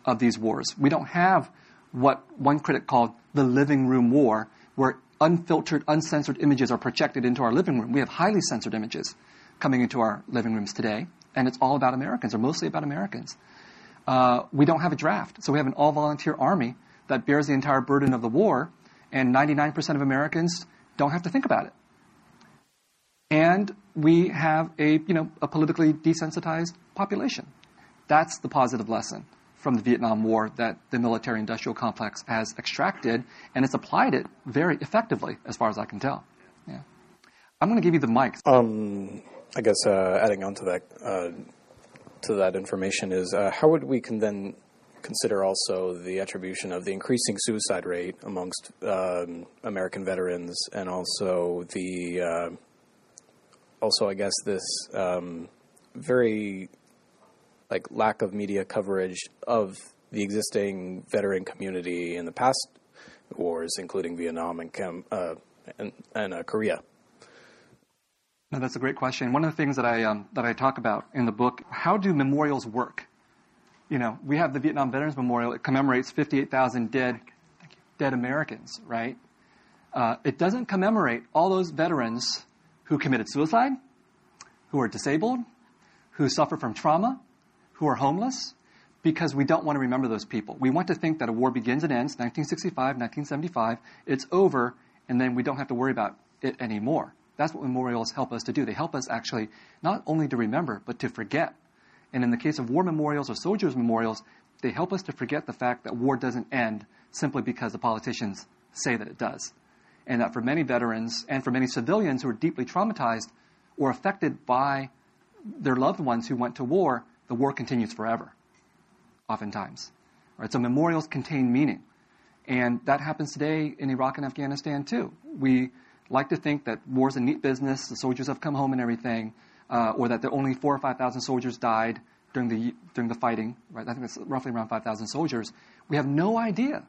of these wars. We don't have what one critic called the living room war, where unfiltered, uncensored images are projected into our living room. We have highly censored images coming into our living rooms today, and it's all about Americans, or mostly about Americans. Uh, we don't have a draft, so we have an all volunteer army that bears the entire burden of the war, and 99% of Americans don't have to think about it and we have a, you know, a politically desensitized population. That's the positive lesson from the Vietnam War that the military industrial complex has extracted, and it's applied it very effectively, as far as I can tell. Yeah. I'm going to give you the mic.
Um, I guess uh, adding on to that, uh, to that information is uh, how would we can then consider also the attribution of the increasing suicide rate amongst um, American veterans and also the uh, also, I guess this um, very like lack of media coverage of the existing veteran community in the past wars, including Vietnam and uh, and, and uh, Korea.
No, that's a great question. One of the things that I um, that I talk about in the book, how do memorials work? You know, we have the Vietnam Veterans Memorial. It commemorates 58,000 dead dead Americans, right? Uh, it doesn't commemorate all those veterans who committed suicide, who are disabled, who suffer from trauma, who are homeless, because we don't want to remember those people. We want to think that a war begins and ends, 1965, 1975, it's over, and then we don't have to worry about it anymore. That's what memorials help us to do. They help us actually not only to remember, but to forget. And in the case of war memorials or soldiers' memorials, they help us to forget the fact that war doesn't end simply because the politicians say that it does and that for many veterans and for many civilians who are deeply traumatized or affected by their loved ones who went to war, the war continues forever, oftentimes. Right? So memorials contain meaning. And that happens today in Iraq and Afghanistan too. We like to think that war's a neat business, the soldiers have come home and everything, uh, or that there only four or 5,000 soldiers died during the, during the fighting, right? I think it's roughly around 5,000 soldiers. We have no idea,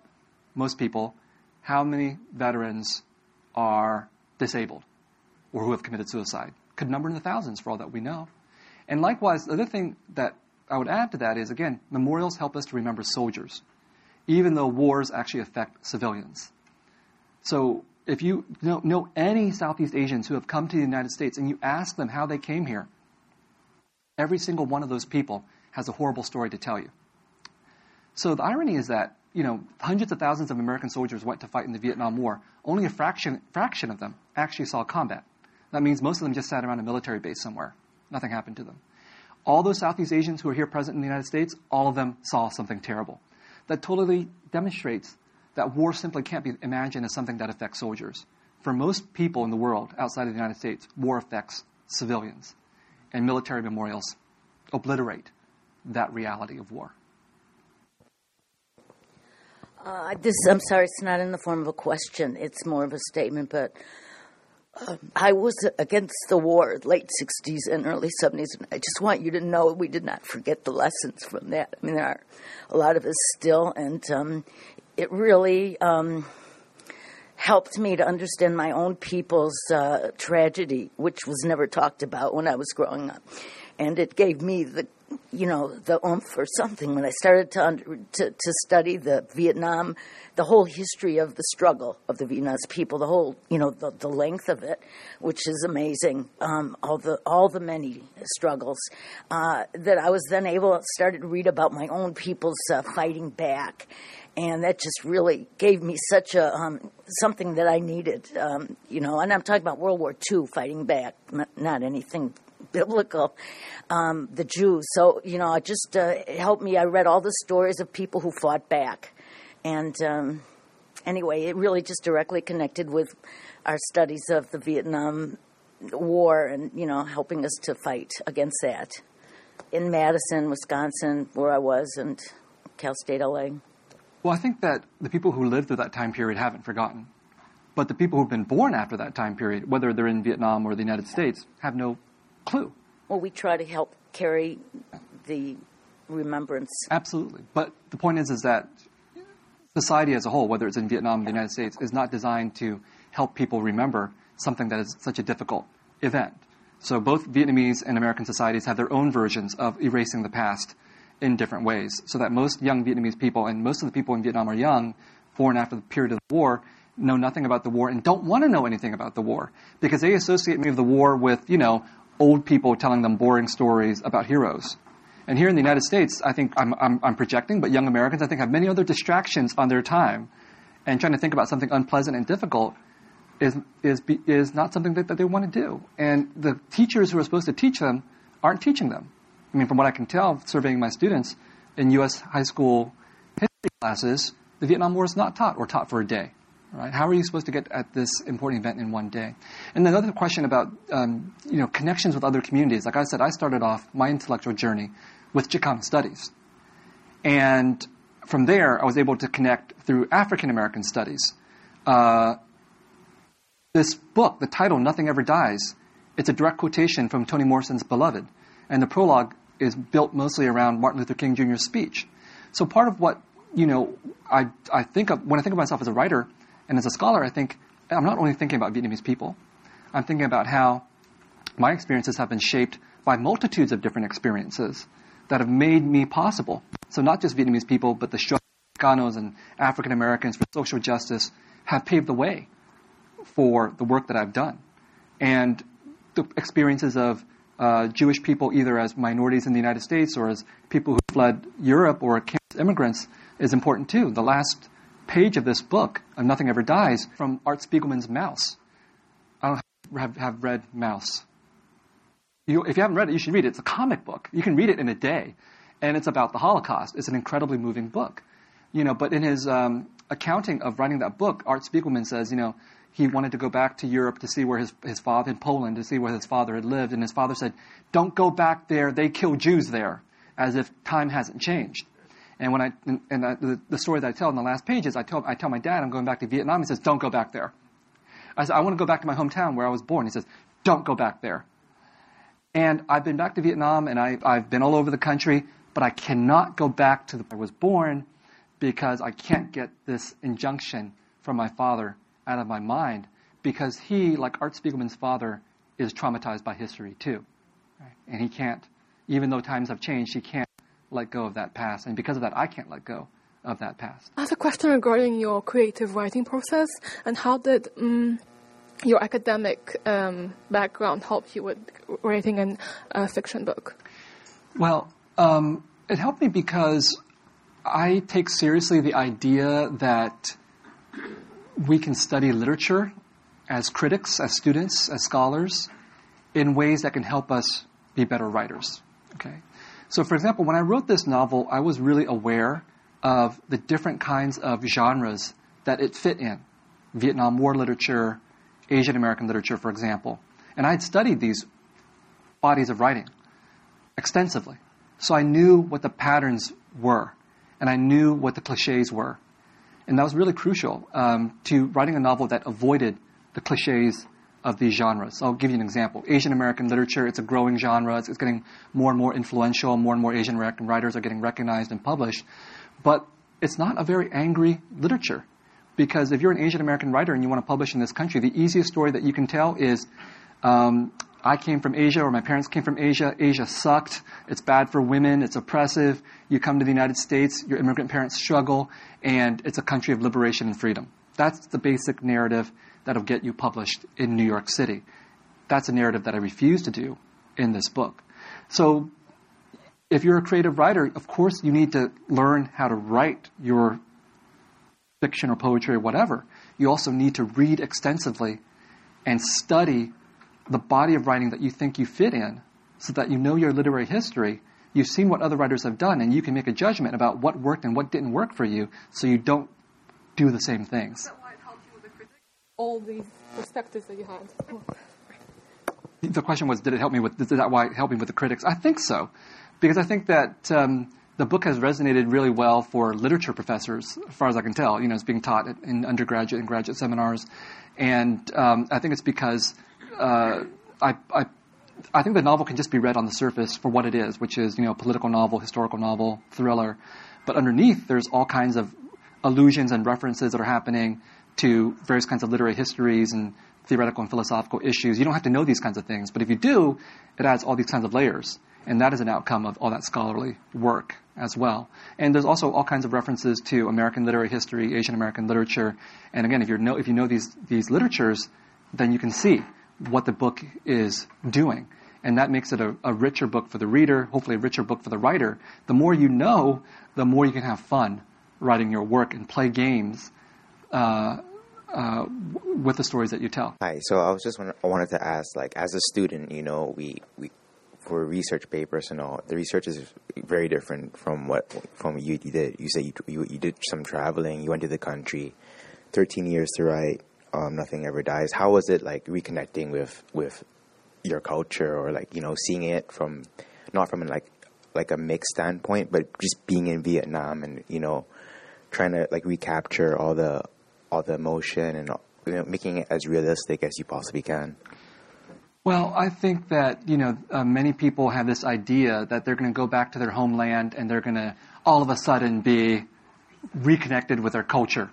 most people, how many veterans are disabled or who have committed suicide. Could number in the thousands for all that we know. And likewise, the other thing that I would add to that is again, memorials help us to remember soldiers, even though wars actually affect civilians. So if you know, know any Southeast Asians who have come to the United States and you ask them how they came here, every single one of those people has a horrible story to tell you. So the irony is that you know, hundreds of thousands of American soldiers went to fight in the Vietnam War. Only a fraction, fraction of them actually saw combat. That means most of them just sat around a military base somewhere Nothing happened to them. All those Southeast Asians who are here present in the United States, all of them saw something terrible. That totally demonstrates that war simply can't be imagined as something that affects soldiers. For most people in the world outside of the United States, war affects civilians. And military memorials obliterate that reality of war.
Uh, this, I'm sorry, it's not in the form of a question. It's more of a statement, but I was against the war, late 60s and early 70s, and I just want you to know we did not forget the lessons from that. I mean, there are a lot of us still, and um, it really um, helped me to understand my own people's uh, tragedy, which was never talked about when I was growing up. And it gave me the you know, the oomph or something when I started to, under, to, to study the Vietnam, the whole history of the struggle of the Vietnamese people, the whole, you know, the, the length of it, which is amazing. Um, all the all the many struggles uh, that I was then able to started to read about my own people's uh, fighting back, and that just really gave me such a um, something that I needed. Um, you know, and I'm talking about World War II fighting back, not, not anything biblical, um, the Jews. So, you know, it just uh, it helped me. I read all the stories of people who fought back. And um, anyway, it really just directly connected with our studies of the Vietnam War and, you know, helping us to fight against that in Madison, Wisconsin, where I was, and Cal State LA.
Well, I think that the people who lived through that time period haven't forgotten. But the people who've been born after that time period, whether they're in Vietnam or the United States, have no clue.
Well, we try to help carry the remembrance.
Absolutely. But the point is, is that society as a whole, whether it's in Vietnam or the United States, is not designed to help people remember something that is such a difficult event. So both Vietnamese and American societies have their own versions of erasing the past in different ways. So that most young Vietnamese people, and most of the people in Vietnam are young, born after the period of the war, know nothing about the war and don't want to know anything about the war because they associate me of the war with, you know, old people telling them boring stories about heroes. And here in the United States, I think I'm, I'm, I'm, projecting, but young Americans, I think, have many other distractions on their time. And trying to think about something unpleasant and difficult is, is, is not something that, that they want to do. And the teachers who are supposed to teach them aren't teaching them. I mean, from what I can tell, surveying my students in U.S. high school history classes, the Vietnam War is not taught or taught for a day. Right? How are you supposed to get at this important event in one day? And another question about um, you know connections with other communities. Like I said, I started off my intellectual journey with Chicano studies, and from there I was able to connect through African American studies. Uh, this book, the title "Nothing Ever Dies," it's a direct quotation from Toni Morrison's "Beloved," and the prologue is built mostly around Martin Luther King Jr.'s speech. So part of what you know, I I think of when I think of myself as a writer and as a scholar, I think I'm not only thinking about Vietnamese people, I'm thinking about how my experiences have been shaped by multitudes of different experiences that have made me possible. So not just Vietnamese people, but the Chicanos and African Americans for social justice have paved the way for the work that I've done. And the experiences of uh, Jewish people, either as minorities in the United States or as people who fled Europe or immigrants, is important too. The last page of this book, of Nothing Ever Dies, from Art Spiegelman's Mouse. I don't have, have read Mouse. You, if you haven't read it, you should read it. It's a comic book. You can read it in a day. And it's about the Holocaust. It's an incredibly moving book. You know, but in his um, accounting of writing that book, Art Spiegelman says, you know, he wanted to go back to Europe to see where his, his father, in Poland, to see where his father had lived. And his father said, don't go back there. They kill Jews there, as if time hasn't changed. And when I and, and I, the, the, story that I tell in the last pages, I tell I tell my dad I'm going back to Vietnam. He says, "Don't go back there." I said, "I want to go back to my hometown where I was born." He says, "Don't go back there." And I've been back to Vietnam, and I, I've been all over the country, but I cannot go back to the I was born because I can't get this injunction from my father out of my mind because he, like Art Spiegelman's father, is traumatized by history too, right? and he can't, even though times have changed, he can't let go of that past. And because of that, I can't let go of that past.
I have a question regarding your creative writing process and how did um, your academic um, background help you with writing a fiction book?
Well, um, it helped me because I take seriously the idea that we can study literature as critics, as students, as scholars, in ways that can help us be better writers. Okay? So, for example, when I wrote this novel, I was really aware of the different kinds of genres that it fit in Vietnam War literature, Asian American literature, for example. And I had studied these bodies of writing extensively. So I knew what the patterns were, and I knew what the cliches were. And that was really crucial um, to writing a novel that avoided the cliches of these genres. I'll give you an example. Asian American literature, it's a growing genre. It's, it's, getting more and more influential. More and more Asian American writers are getting recognized and published. But it's not a very angry literature. Because if you're an Asian American writer and you want to publish in this country, the easiest story that you can tell is um, I came from Asia or my parents came from Asia. Asia sucked. It's bad for women. It's oppressive. You come to the United States, your immigrant parents struggle, and it's a country of liberation and freedom. That's the basic narrative that'll get you published in New York City. That's a narrative that I refuse to do in this book. So, if you're a creative writer, of course you need to learn how to write your fiction or poetry or whatever. You also need to read extensively and study the body of writing that you think you fit in so that you know your literary history. You've seen what other writers have done, and you can make a judgment about what worked and what didn't work for you so you don't do the same things
all these perspectives that you had?
The question was, did it help me with? Did that why help me with the critics? I think so, because I think that um, the book has resonated really well for literature professors, as far as I can tell. You know, it's being taught in undergraduate and graduate seminars, and um, I think it's because uh, I, I I think the novel can just be read on the surface for what it is, which is you know political novel, historical novel, thriller, but underneath there's all kinds of allusions and references that are happening to various kinds of literary histories and theoretical and philosophical issues. You don't have to know these kinds of things, but if you do, it adds all these kinds of layers. And that is an outcome of all that scholarly work as well. And there's also all kinds of references to American literary history, Asian American literature. And again, if, you know, if you know these, these literatures, then you can see what the book is doing. And that makes it a, a richer book for the reader, hopefully a richer book for the writer. The more you know, the more you can have fun writing your work and play games uh, uh, with the stories that you tell.
Hi. So I was just I wanted to ask, like, as a student, you know, we we for research papers and all, the research is very different from what from you, did. You said you, you, you did some traveling. You went to the country, thirteen years to write. Um, nothing ever dies. How was it like reconnecting with with your culture or like you know seeing it from not from like like a mixed standpoint, but just being in Vietnam and you know trying to like recapture all the all the emotion and you know, making it as realistic as you possibly can?
Well, I think that you know uh, many people have this idea that they're going to go back to their homeland and they're going to all of a sudden be reconnected with their culture.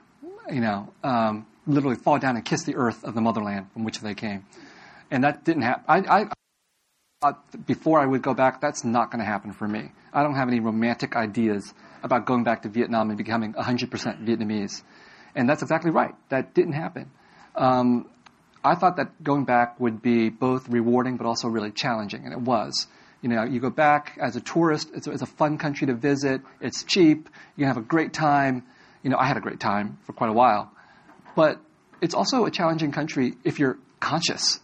You know, um, literally fall down and kiss the earth of the motherland from which they came, and that didn't happen. I, I thought before I would go back, that's not going to happen for me. I don't have any romantic ideas about going back to Vietnam and becoming 100% Vietnamese. And that's exactly right. That didn't happen. Um, I thought that going back would be both rewarding but also really challenging, and it was. You know, you go back as a tourist, it's a, it's a fun country to visit, it's cheap, you have a great time. You know, I had a great time for quite a while. But it's also a challenging country if you're conscious.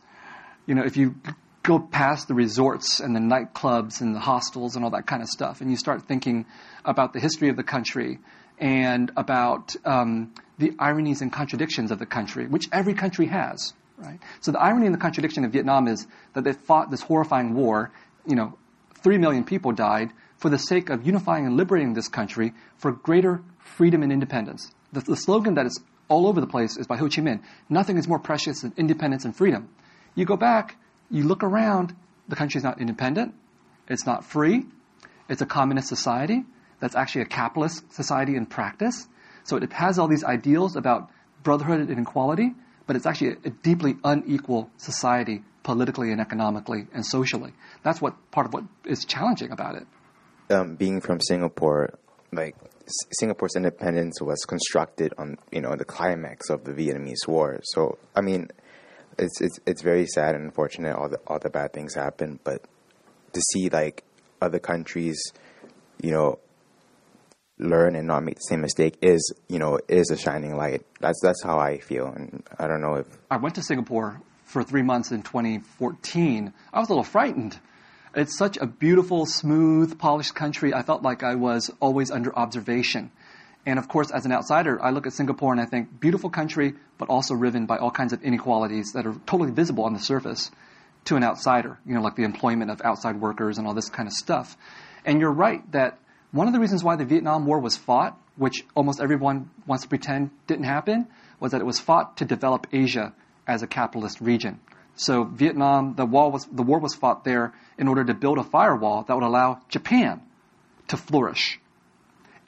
You know, if you go past the resorts and the nightclubs and the hostels and all that kind of stuff, and you start thinking about the history of the country and about um, the ironies and contradictions of the country, which every country has. Right? So the irony and the contradiction of Vietnam is that they fought this horrifying war. You know, three million people died for the sake of unifying and liberating this country for greater freedom and independence. The, the slogan that is all over the place is by Ho Chi Minh: "Nothing is more precious than independence and freedom." You go back, you look around, the country is not independent, it's not free, it's a communist society that's actually a capitalist society in practice. So it has all these ideals about brotherhood and equality, but it's actually a, deeply unequal society politically and economically and socially. That's what part of what is challenging about it.
Um, being from Singapore, like Singapore's independence was constructed on you know the climax of the Vietnamese War. So I mean, it's it's it's very sad and unfortunate all the all the bad things happen, but to see like other countries, you know, learn and not make the same mistake is you know is a shining light. That's that's how I feel, and I don't know if
I went to Singapore for three months in 2014. I was a little frightened It's such a beautiful, smooth, polished country. I felt like I was always under observation. And of course, as an outsider, I look at Singapore and I think beautiful country, but also riven by all kinds of inequalities that are totally visible on the surface to an outsider, you know, like the employment of outside workers and all this kind of stuff. And you're right that one of the reasons why the Vietnam War was fought, which almost everyone wants to pretend didn't happen, was that it was fought to develop Asia as a capitalist region. So Vietnam, the, was, the war was fought there in order to build a firewall that would allow Japan to flourish,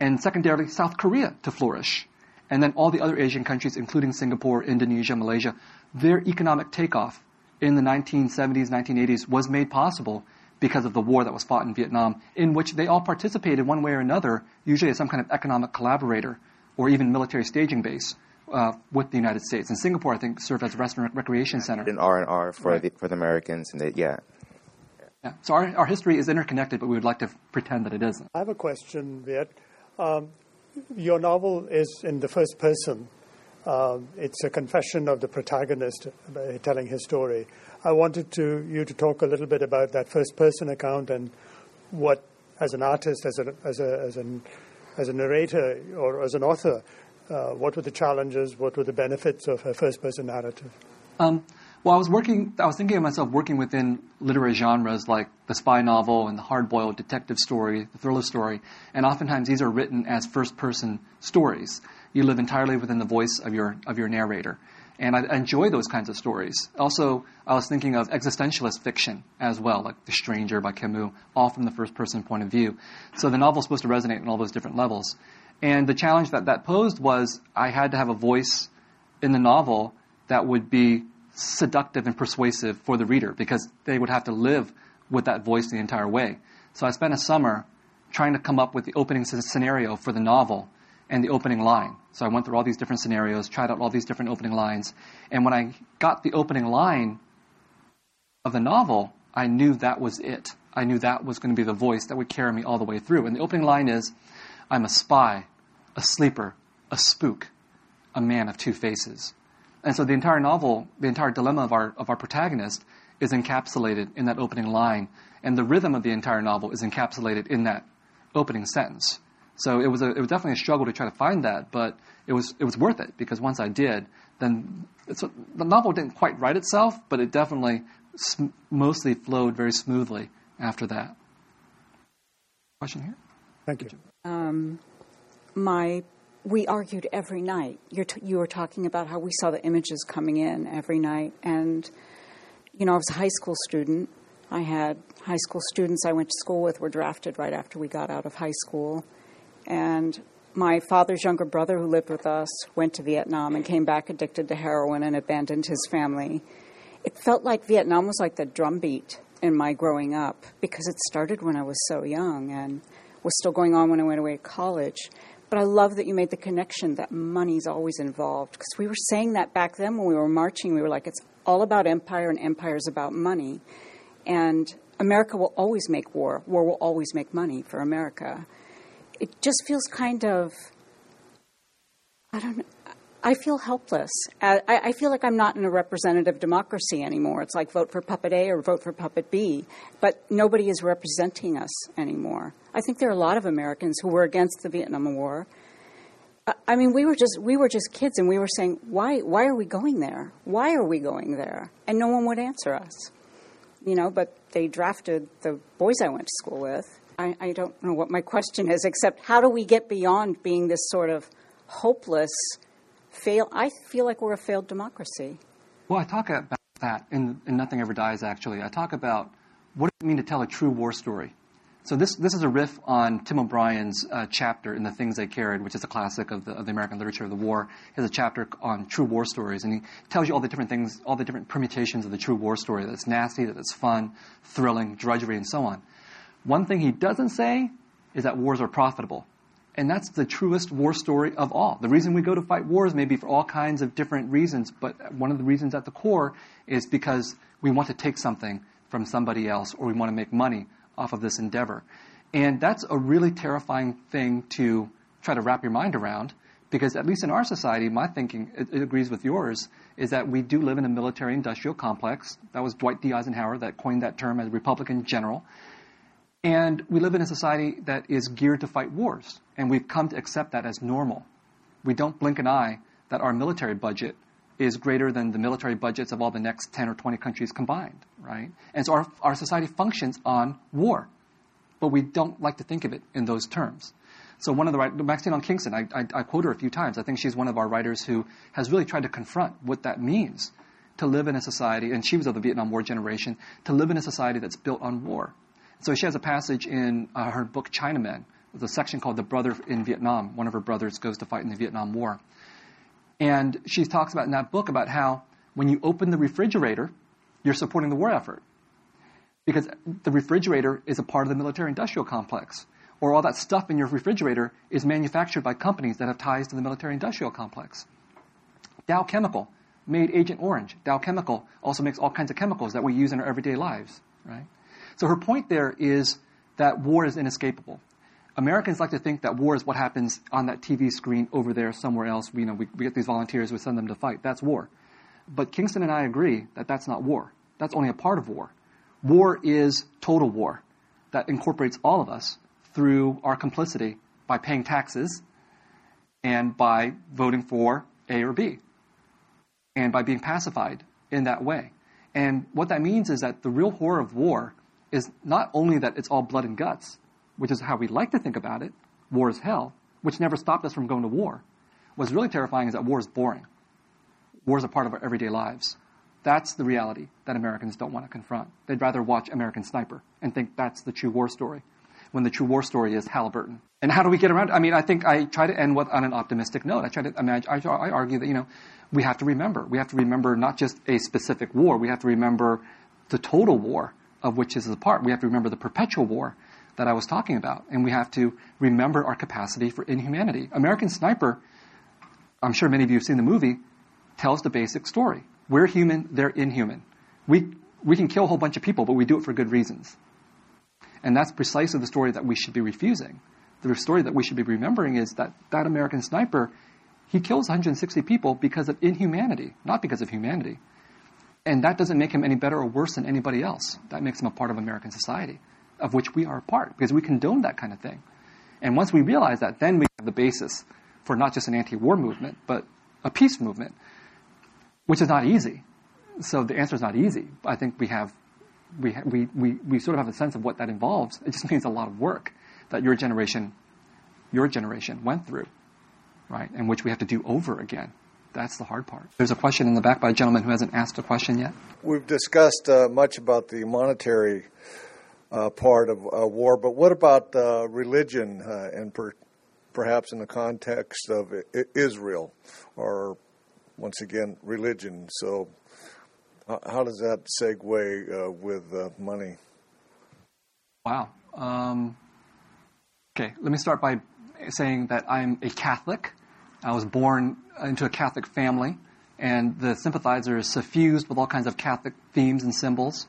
and secondarily South Korea to flourish, and then all the other Asian countries, including Singapore, Indonesia, Malaysia, their economic takeoff in the 1970s, 1980s was made possible because of the war that was fought in Vietnam, in which they all participated one way or another, usually as some kind of economic collaborator or even military staging base. Uh, with the United States, and Singapore, I think, served as a rest restaurant recreation center.
An R and R for
Right.
the for the Americans, and they, yeah.
Yeah. So our, our history is interconnected, but we would like to pretend that it isn't.
I have a question, Viet. Um, your novel is in the first person. Um, it's a confession of the protagonist uh, telling his story. I wanted to you to talk a little bit about that first person account and what, as an artist, as a as a as an as a narrator or as an author, uh, what were the challenges? What were the benefits of a first person narrative?
Um, well, I was working. I was thinking of myself working within literary genres like the spy novel and the hard-boiled detective story, the thriller story, and oftentimes these are written as first-person stories. You live entirely within the voice of your of your narrator, and I enjoy those kinds of stories. Also, I was thinking of existentialist fiction as well, like The Stranger by Camus, all from the first-person point of view. So the novel's supposed to resonate on all those different levels. And the challenge that that posed was I had to have a voice in the novel that would be seductive and persuasive for the reader because they would have to live with that voice the entire way. So I spent a summer trying to come up with the opening scenario for the novel and the opening line. So I went through all these different scenarios, tried out all these different opening lines, and when I got the opening line of the novel, I knew that was it. I knew that was going to be the voice that would carry me all the way through. And the opening line is I'm a spy, a sleeper, a spook, a man of two faces. And so the entire novel, the entire dilemma of our, of our protagonist is encapsulated in that opening line. And the rhythm of the entire novel is encapsulated in that opening sentence. So it was, a, it was definitely a struggle to try to find that, but it was, it was worth it because once I did, then it's, the novel didn't quite write itself, but it definitely sm- mostly flowed very smoothly after that. Question here?
Thank you.
um, my we argued every night. You're t- you were talking about how we saw the images coming in every night, and you know I was a high school student. I had high school students I went to school with were drafted right after we got out of high school, and my father's younger brother, who lived with us, went to Vietnam and came back addicted to heroin and abandoned his family. It felt like Vietnam was like the drumbeat in my growing up because it started when I was so young and was still going on when I went away to college. But I love that you made the connection that money's always involved because we were saying that back then when we were marching. We were like, it's all about empire and empire is about money. And America will always make war. War will always make money for America. It just feels kind of, I don't know. I feel helpless. I, I feel like I'm not in a representative democracy anymore. It's like vote for puppet A or vote for puppet B, but nobody is representing us anymore. I think there are a lot of Americans who were against the Vietnam War. I- mean, we were just we were just kids, and we were saying, "Why? Why are we going there? Why are we going there?" And no one would answer us, you know. But they drafted the boys I went to school with. I, I don't know what my question is, except how do we get beyond being this sort of hopeless fail? I feel like we're a failed democracy.
Well, I talk about that in, in Nothing Ever Dies, actually. I talk about what does it mean to tell a true war story. So this, this is a riff on Tim O'Brien's uh, chapter in The Things They Carried, which is a classic of the, of the American literature of the war. He has a chapter on true war stories, and he tells you all the different things, all the different permutations of the true war story, that it's nasty, that it's fun, thrilling, drudgery, and so on. One thing he doesn't say is that wars are profitable. And that's the truest war story of all. The reason we go to fight wars may be for all kinds of different reasons, but one of the reasons at the core is because we want to take something from somebody else or we want to make money off of this endeavor. And that's a really terrifying thing to try to wrap your mind around Because at least in our society, my thinking, it, it agrees with yours, is that we do live in a military industrial complex. That was Dwight D. Eisenhower that coined that term as Republican general. And we live in a society that is geared to fight wars. And we've come to accept that as normal. We don't blink an eye that our military budget is greater than the military budgets of all the next 10 or 20 countries combined, right? And so our, our society functions on war. But we don't like to think of it in those terms. So one of the Maxine Hong Kingston, I, I, I quote her a few times. I think she's one of our writers who has really tried to confront what that means to live in a society, and she was of the Vietnam War generation, to live in a society that's built on war. So she has a passage in uh, her book China Men, there's a section called The Brother in Vietnam. One of her brothers goes to fight in the Vietnam War. And she talks about in that book about how when you open the refrigerator, you're supporting the war effort. Because the refrigerator is a part of the military industrial complex. Or all that stuff in your refrigerator is manufactured by companies that have ties to the military industrial complex. Dow Chemical made Agent Orange. Dow Chemical also makes all kinds of chemicals that we use in our everyday lives, right? So her point there is that war is inescapable. Americans like to think that war is what happens on that TV screen over there somewhere else. We, you know, we, we get these volunteers, we send them to fight. That's war. But Kingston and I agree that that's not war. That's only a part of war. War is total war that incorporates all of us through our complicity by paying taxes and by voting for A or B and by being pacified in that way. And what that means is that the real horror of war is not only that it's all blood and guts, which is how we like to think about it, war is hell, which never stopped us from going to war. What's really terrifying is that war is boring. War is a part of our everyday lives. That's the reality that Americans don't want to confront. They'd rather watch American Sniper and think that's the true war story, when the true war story is Halliburton. And how do we get around? I mean, I think I try to end with on an optimistic note. I try to. I mean, I, I argue that you know we have to remember. We have to remember not just a specific war. We have to remember the total war of which this is a part. We have to remember the perpetual war that I was talking about. And we have to remember our capacity for inhumanity. American Sniper, I'm sure many of you have seen the movie, tells the basic story. We're human, they're inhuman. We, we can kill a whole bunch of people, but we do it for good reasons. And that's precisely the story that we should be refusing. The story that we should be remembering is that that American sniper, he kills 160 people because of inhumanity, not because of humanity. And that doesn't make him any better or worse than anybody else. That makes him a part of American society of which we are a part because we condone that kind of thing. And once we realize that, then we have the basis for not just an anti war movement, but a peace movement, which is not easy. So the answer is not easy. I think we have, we, we, we, we sort of have a sense of what that involves. It just means a lot of work that your generation, your generation went through, right? And which we have to do over again. That's the hard part. There's a question in the back by a gentleman who hasn't asked a question yet.
We've discussed uh, much about the monetary uh, part of uh, war. But what about uh, religion uh, and per- perhaps in the context of Israel or once again religion? So, how does that segue uh, with uh, money?
Wow. Um, okay, let me start by saying that I'm a Catholic. I was born into a Catholic family, and the sympathizer is suffused with all kinds of Catholic themes and symbols.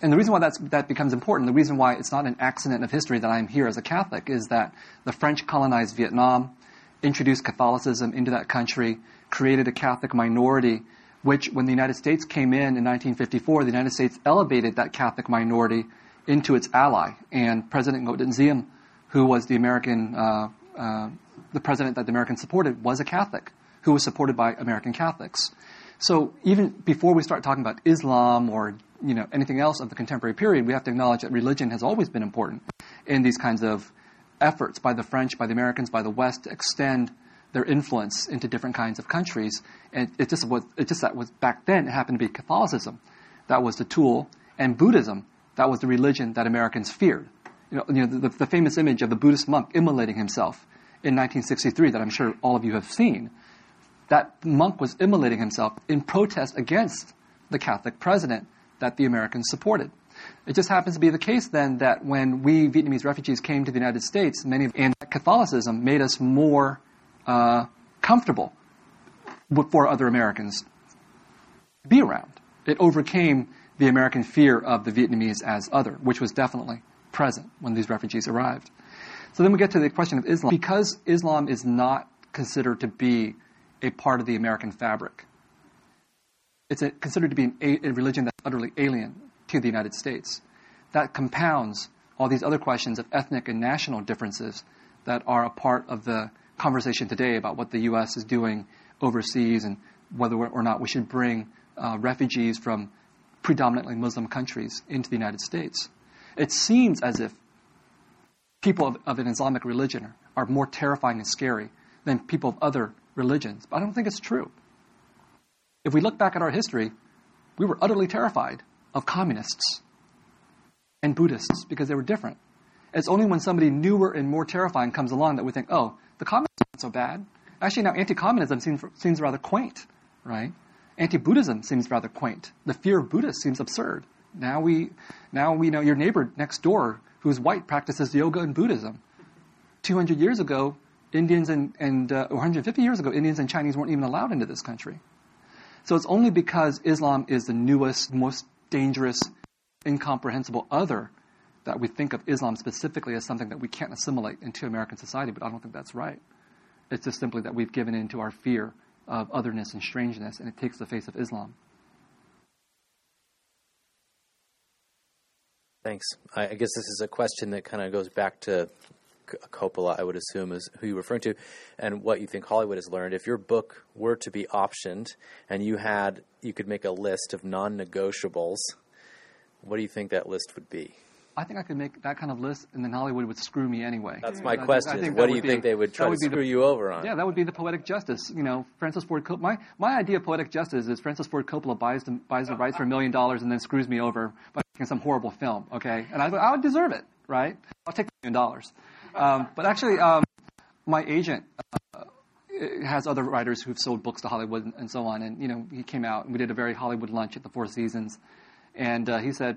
And the reason why that becomes important, the reason why it's not an accident of history that I'm here as a Catholic, is that the French colonized Vietnam, introduced Catholicism into that country, created a Catholic minority, which, when the United States came in in 1954, the United States elevated that Catholic minority into its ally. And President Ngo Dinh Diem, who was the American, uh, uh, the president that the Americans supported, was a Catholic, who was supported by American Catholics. So even before we start talking about Islam or you know anything else of the contemporary period, we have to acknowledge that religion has always been important in these kinds of efforts by the French, by the Americans, by the West to extend their influence into different kinds of countries. And it just was it just that was back then it happened to be Catholicism that was the tool, and Buddhism that was the religion that Americans feared. You know, you know the, the famous image of the Buddhist monk immolating himself in 1963 that I'm sure all of you have seen that monk was immolating himself in protest against the Catholic president that the Americans supported. It just happens to be the case then that when we Vietnamese refugees came to the United States, many of, and Catholicism made us more uh, comfortable for other Americans to be around. It overcame the American fear of the Vietnamese as other, which was definitely present when these refugees arrived. So then we get to the question of Islam. Because Islam is not considered to be a part of the American fabric. It's a, considered to be an, a, religion that's utterly alien to the United States. That compounds all these other questions of ethnic and national differences that are a part of the conversation today about what the U.S. is doing overseas and whether or not we should bring uh, refugees from predominantly Muslim countries into the United States. It seems as if people of, of an Islamic religion are more terrifying and scary than people of other religions. But I don't think it's true. If we look back at our history, we were utterly terrified of communists and Buddhists because they were different. It's only when somebody newer and more terrifying comes along that we think, oh, the communists aren't so bad. Actually, now anti-communism seems, seems rather quaint, right? Anti-Buddhism seems rather quaint. The fear of Buddhists seems absurd. Now we, now we know your neighbor next door who's white practices yoga and Buddhism. 200 years ago, Indians and, and uh, 150 years ago, Indians and Chinese weren't even allowed into this country. So it's only because Islam is the newest, most dangerous, incomprehensible other that we think of Islam specifically as something that we can't assimilate into American society, but I don't think that's right. It's just simply that we've given in to our fear of otherness and strangeness, and it takes the face of Islam.
Thanks. I guess this is a question that kind of goes back to Coppola, I would assume, is who you're referring to, and what you think Hollywood has learned. If your book were to be optioned and you had, you could make a list of non-negotiables, what do you think that list would be?
I think I could make that kind of list, and then Hollywood would screw me anyway.
That's my question. I what do you be, think they would try would to screw the, you over on?
Yeah, that would be the poetic justice. You know, Francis Ford Coppola. My, my idea of poetic justice is Francis Ford Coppola buys the, buys the rights for a million dollars and then screws me over by making some horrible film, okay? And I, I would deserve it, right? I'll take the million dollars. Um, but actually, um, my agent uh, has other writers who've sold books to Hollywood and, and, so on. And, you know, he came out and we did a very Hollywood lunch at the Four Seasons. And uh, he said,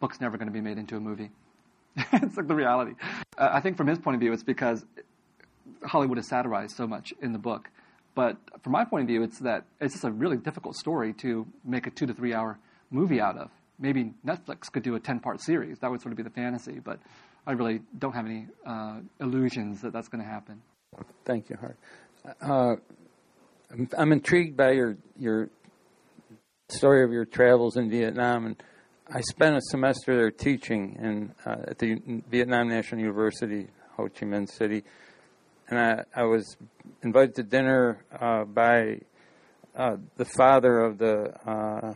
book's never going to be made into a movie. it's like the reality. Uh, I think from his point of view, it's because Hollywood is satirized so much in the book. But from my point of view, it's that it's just a really difficult story to make a two to three hour movie out of. Maybe Netflix could do a 10 part series. That would sort of be the fantasy. But I really don't have any uh, illusions that that's going to happen.
Thank you, Hart. Uh, I'm, I'm intrigued by your your story of your travels in Vietnam and I spent a semester there teaching in, uh, at the Vietnam National University, Ho Chi Minh City, and I, I was invited to dinner uh, by uh, the father of the uh,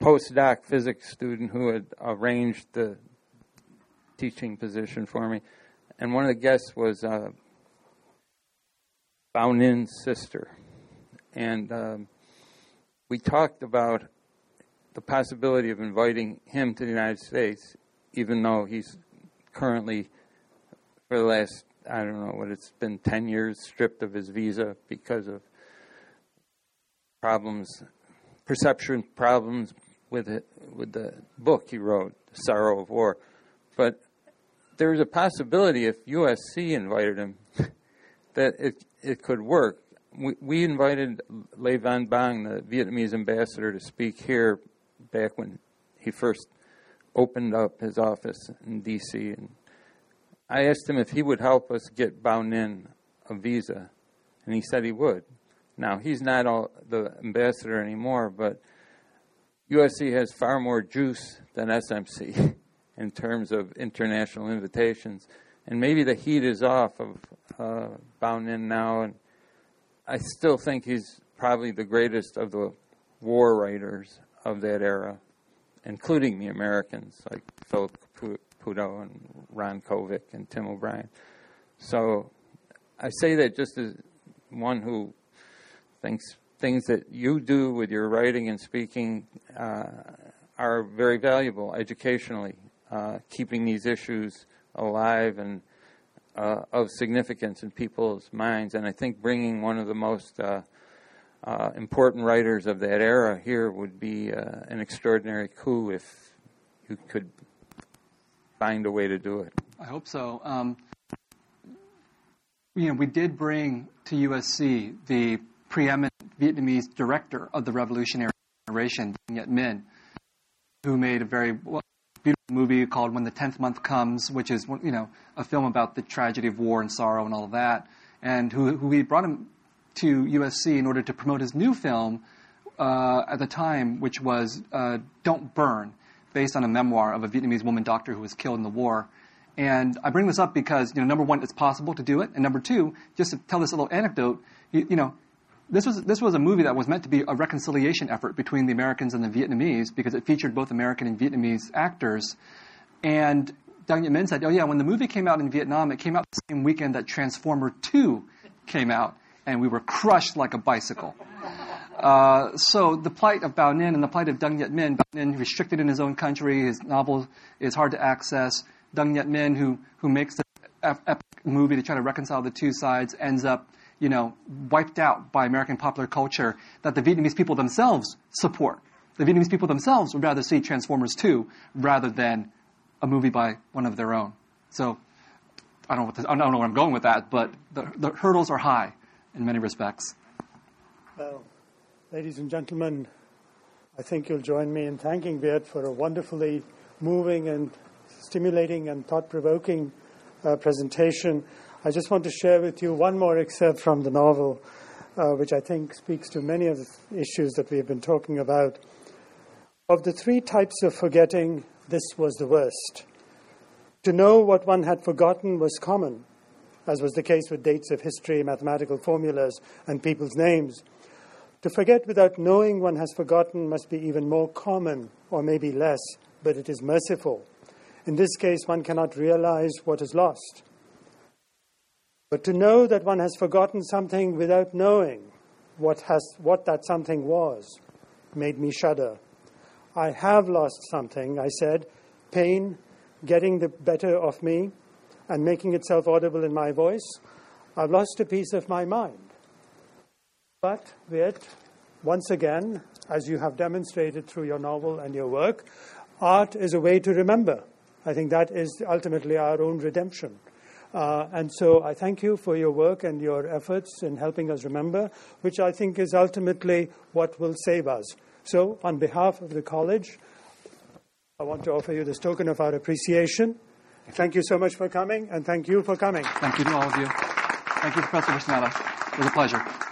postdoc physics student who had arranged the teaching position for me, and one of the guests was uh, Bao Ninh's sister, and um, we talked about the possibility of inviting him to the United States, even though he's currently, for the last, I don't know what it's been, 10 years, stripped of his visa because of problems, perception problems with it, with the book he wrote, The Sorrow of War. But there's a possibility if USC invited him that it, it could work. We, we invited Le Van Bang, the Vietnamese ambassador, to speak here back when he first opened up his office in D.C. And I asked him if he would help us get Ninh a visa, and he said he would. Now he's not all, the ambassador anymore, but USC has far more juice than SMC in terms of international invitations, and maybe the heat is off of uh, now, and I still think he's probably the greatest of the war writers of that era, including the Americans like Philip Caputo and Ron Kovic and Tim O'Brien. So I say that just as one who thinks things that you do with your writing and speaking uh, are very valuable educationally, uh, keeping these issues alive and uh, of significance in people's minds. And I think bringing one of the most uh, important writers of that era here would be uh, an extraordinary coup if you could find a way to do it.
I hope so. Um, you know, we did bring to USC the preeminent Vietnamese director of the Revolutionary Generation, Nhat Minh, who made a very beautiful movie called When the Tenth Month Comes, which is you know a film about the tragedy of war and sorrow and all of that. and who, who we brought him to USC in order to promote his new film uh, at the time, which was uh, Don't Burn, based on a memoir of a Vietnamese woman doctor who was killed in the war. And I bring this up because, you know, number one, it's possible to do it, and number two, just to tell this little anecdote, you, you know, this was this was a movie that was meant to be a reconciliation effort between the Americans and the Vietnamese because it featured both American and Vietnamese actors. And Dang Nhat Minh said, "Oh yeah, when the movie came out in Vietnam, it came out the same weekend that Transformer 2 came out, and we were crushed like a bicycle." Uh, so the plight of Bao Ninh and the plight of Dang Nhat Minh, Bao Ninh restricted in his own country, his novel is hard to access. Dang Nhat Minh, who who makes the epic movie to try to reconcile the two sides, ends up you know wiped out by American popular culture that the Vietnamese people themselves support. The Vietnamese people themselves would rather see Transformers 2 rather than a movie by one of their own. So I don't know, I don't know where I'm going with that, but the, the hurdles are high in many respects.
Well, Ladies and gentlemen, I think you'll join me in thanking Viet for a wonderfully moving and stimulating and thought provoking uh, presentation. I just want to share with you one more excerpt from the novel, uh, which I think speaks to many of the issues that we have been talking about. Of the three types of forgetting, this was the worst. To know what one had forgotten was common, as was the case with dates of history, mathematical formulas, and people's names. To forget without knowing one has forgotten must be even more common, or maybe less, but it is merciful. In this case, one cannot realize what is lost. But to know that one has forgotten something without knowing what, has, what that something was made me shudder. I have lost something, I said, pain getting the better of me and making itself audible in my voice. I've lost a piece of my mind. But, Viet, once again, as you have demonstrated through your novel and your work, art is a way to remember. I think that is ultimately our own redemption. Uh, and so I thank you for your work and your efforts in helping us remember, which I think is ultimately what will save us. So, on behalf of the college, I want to offer you this token of our appreciation. Thank you so much for coming, and thank you for coming.
Thank you to all of you. Thank you, Professor Vishwanadha. It was a pleasure.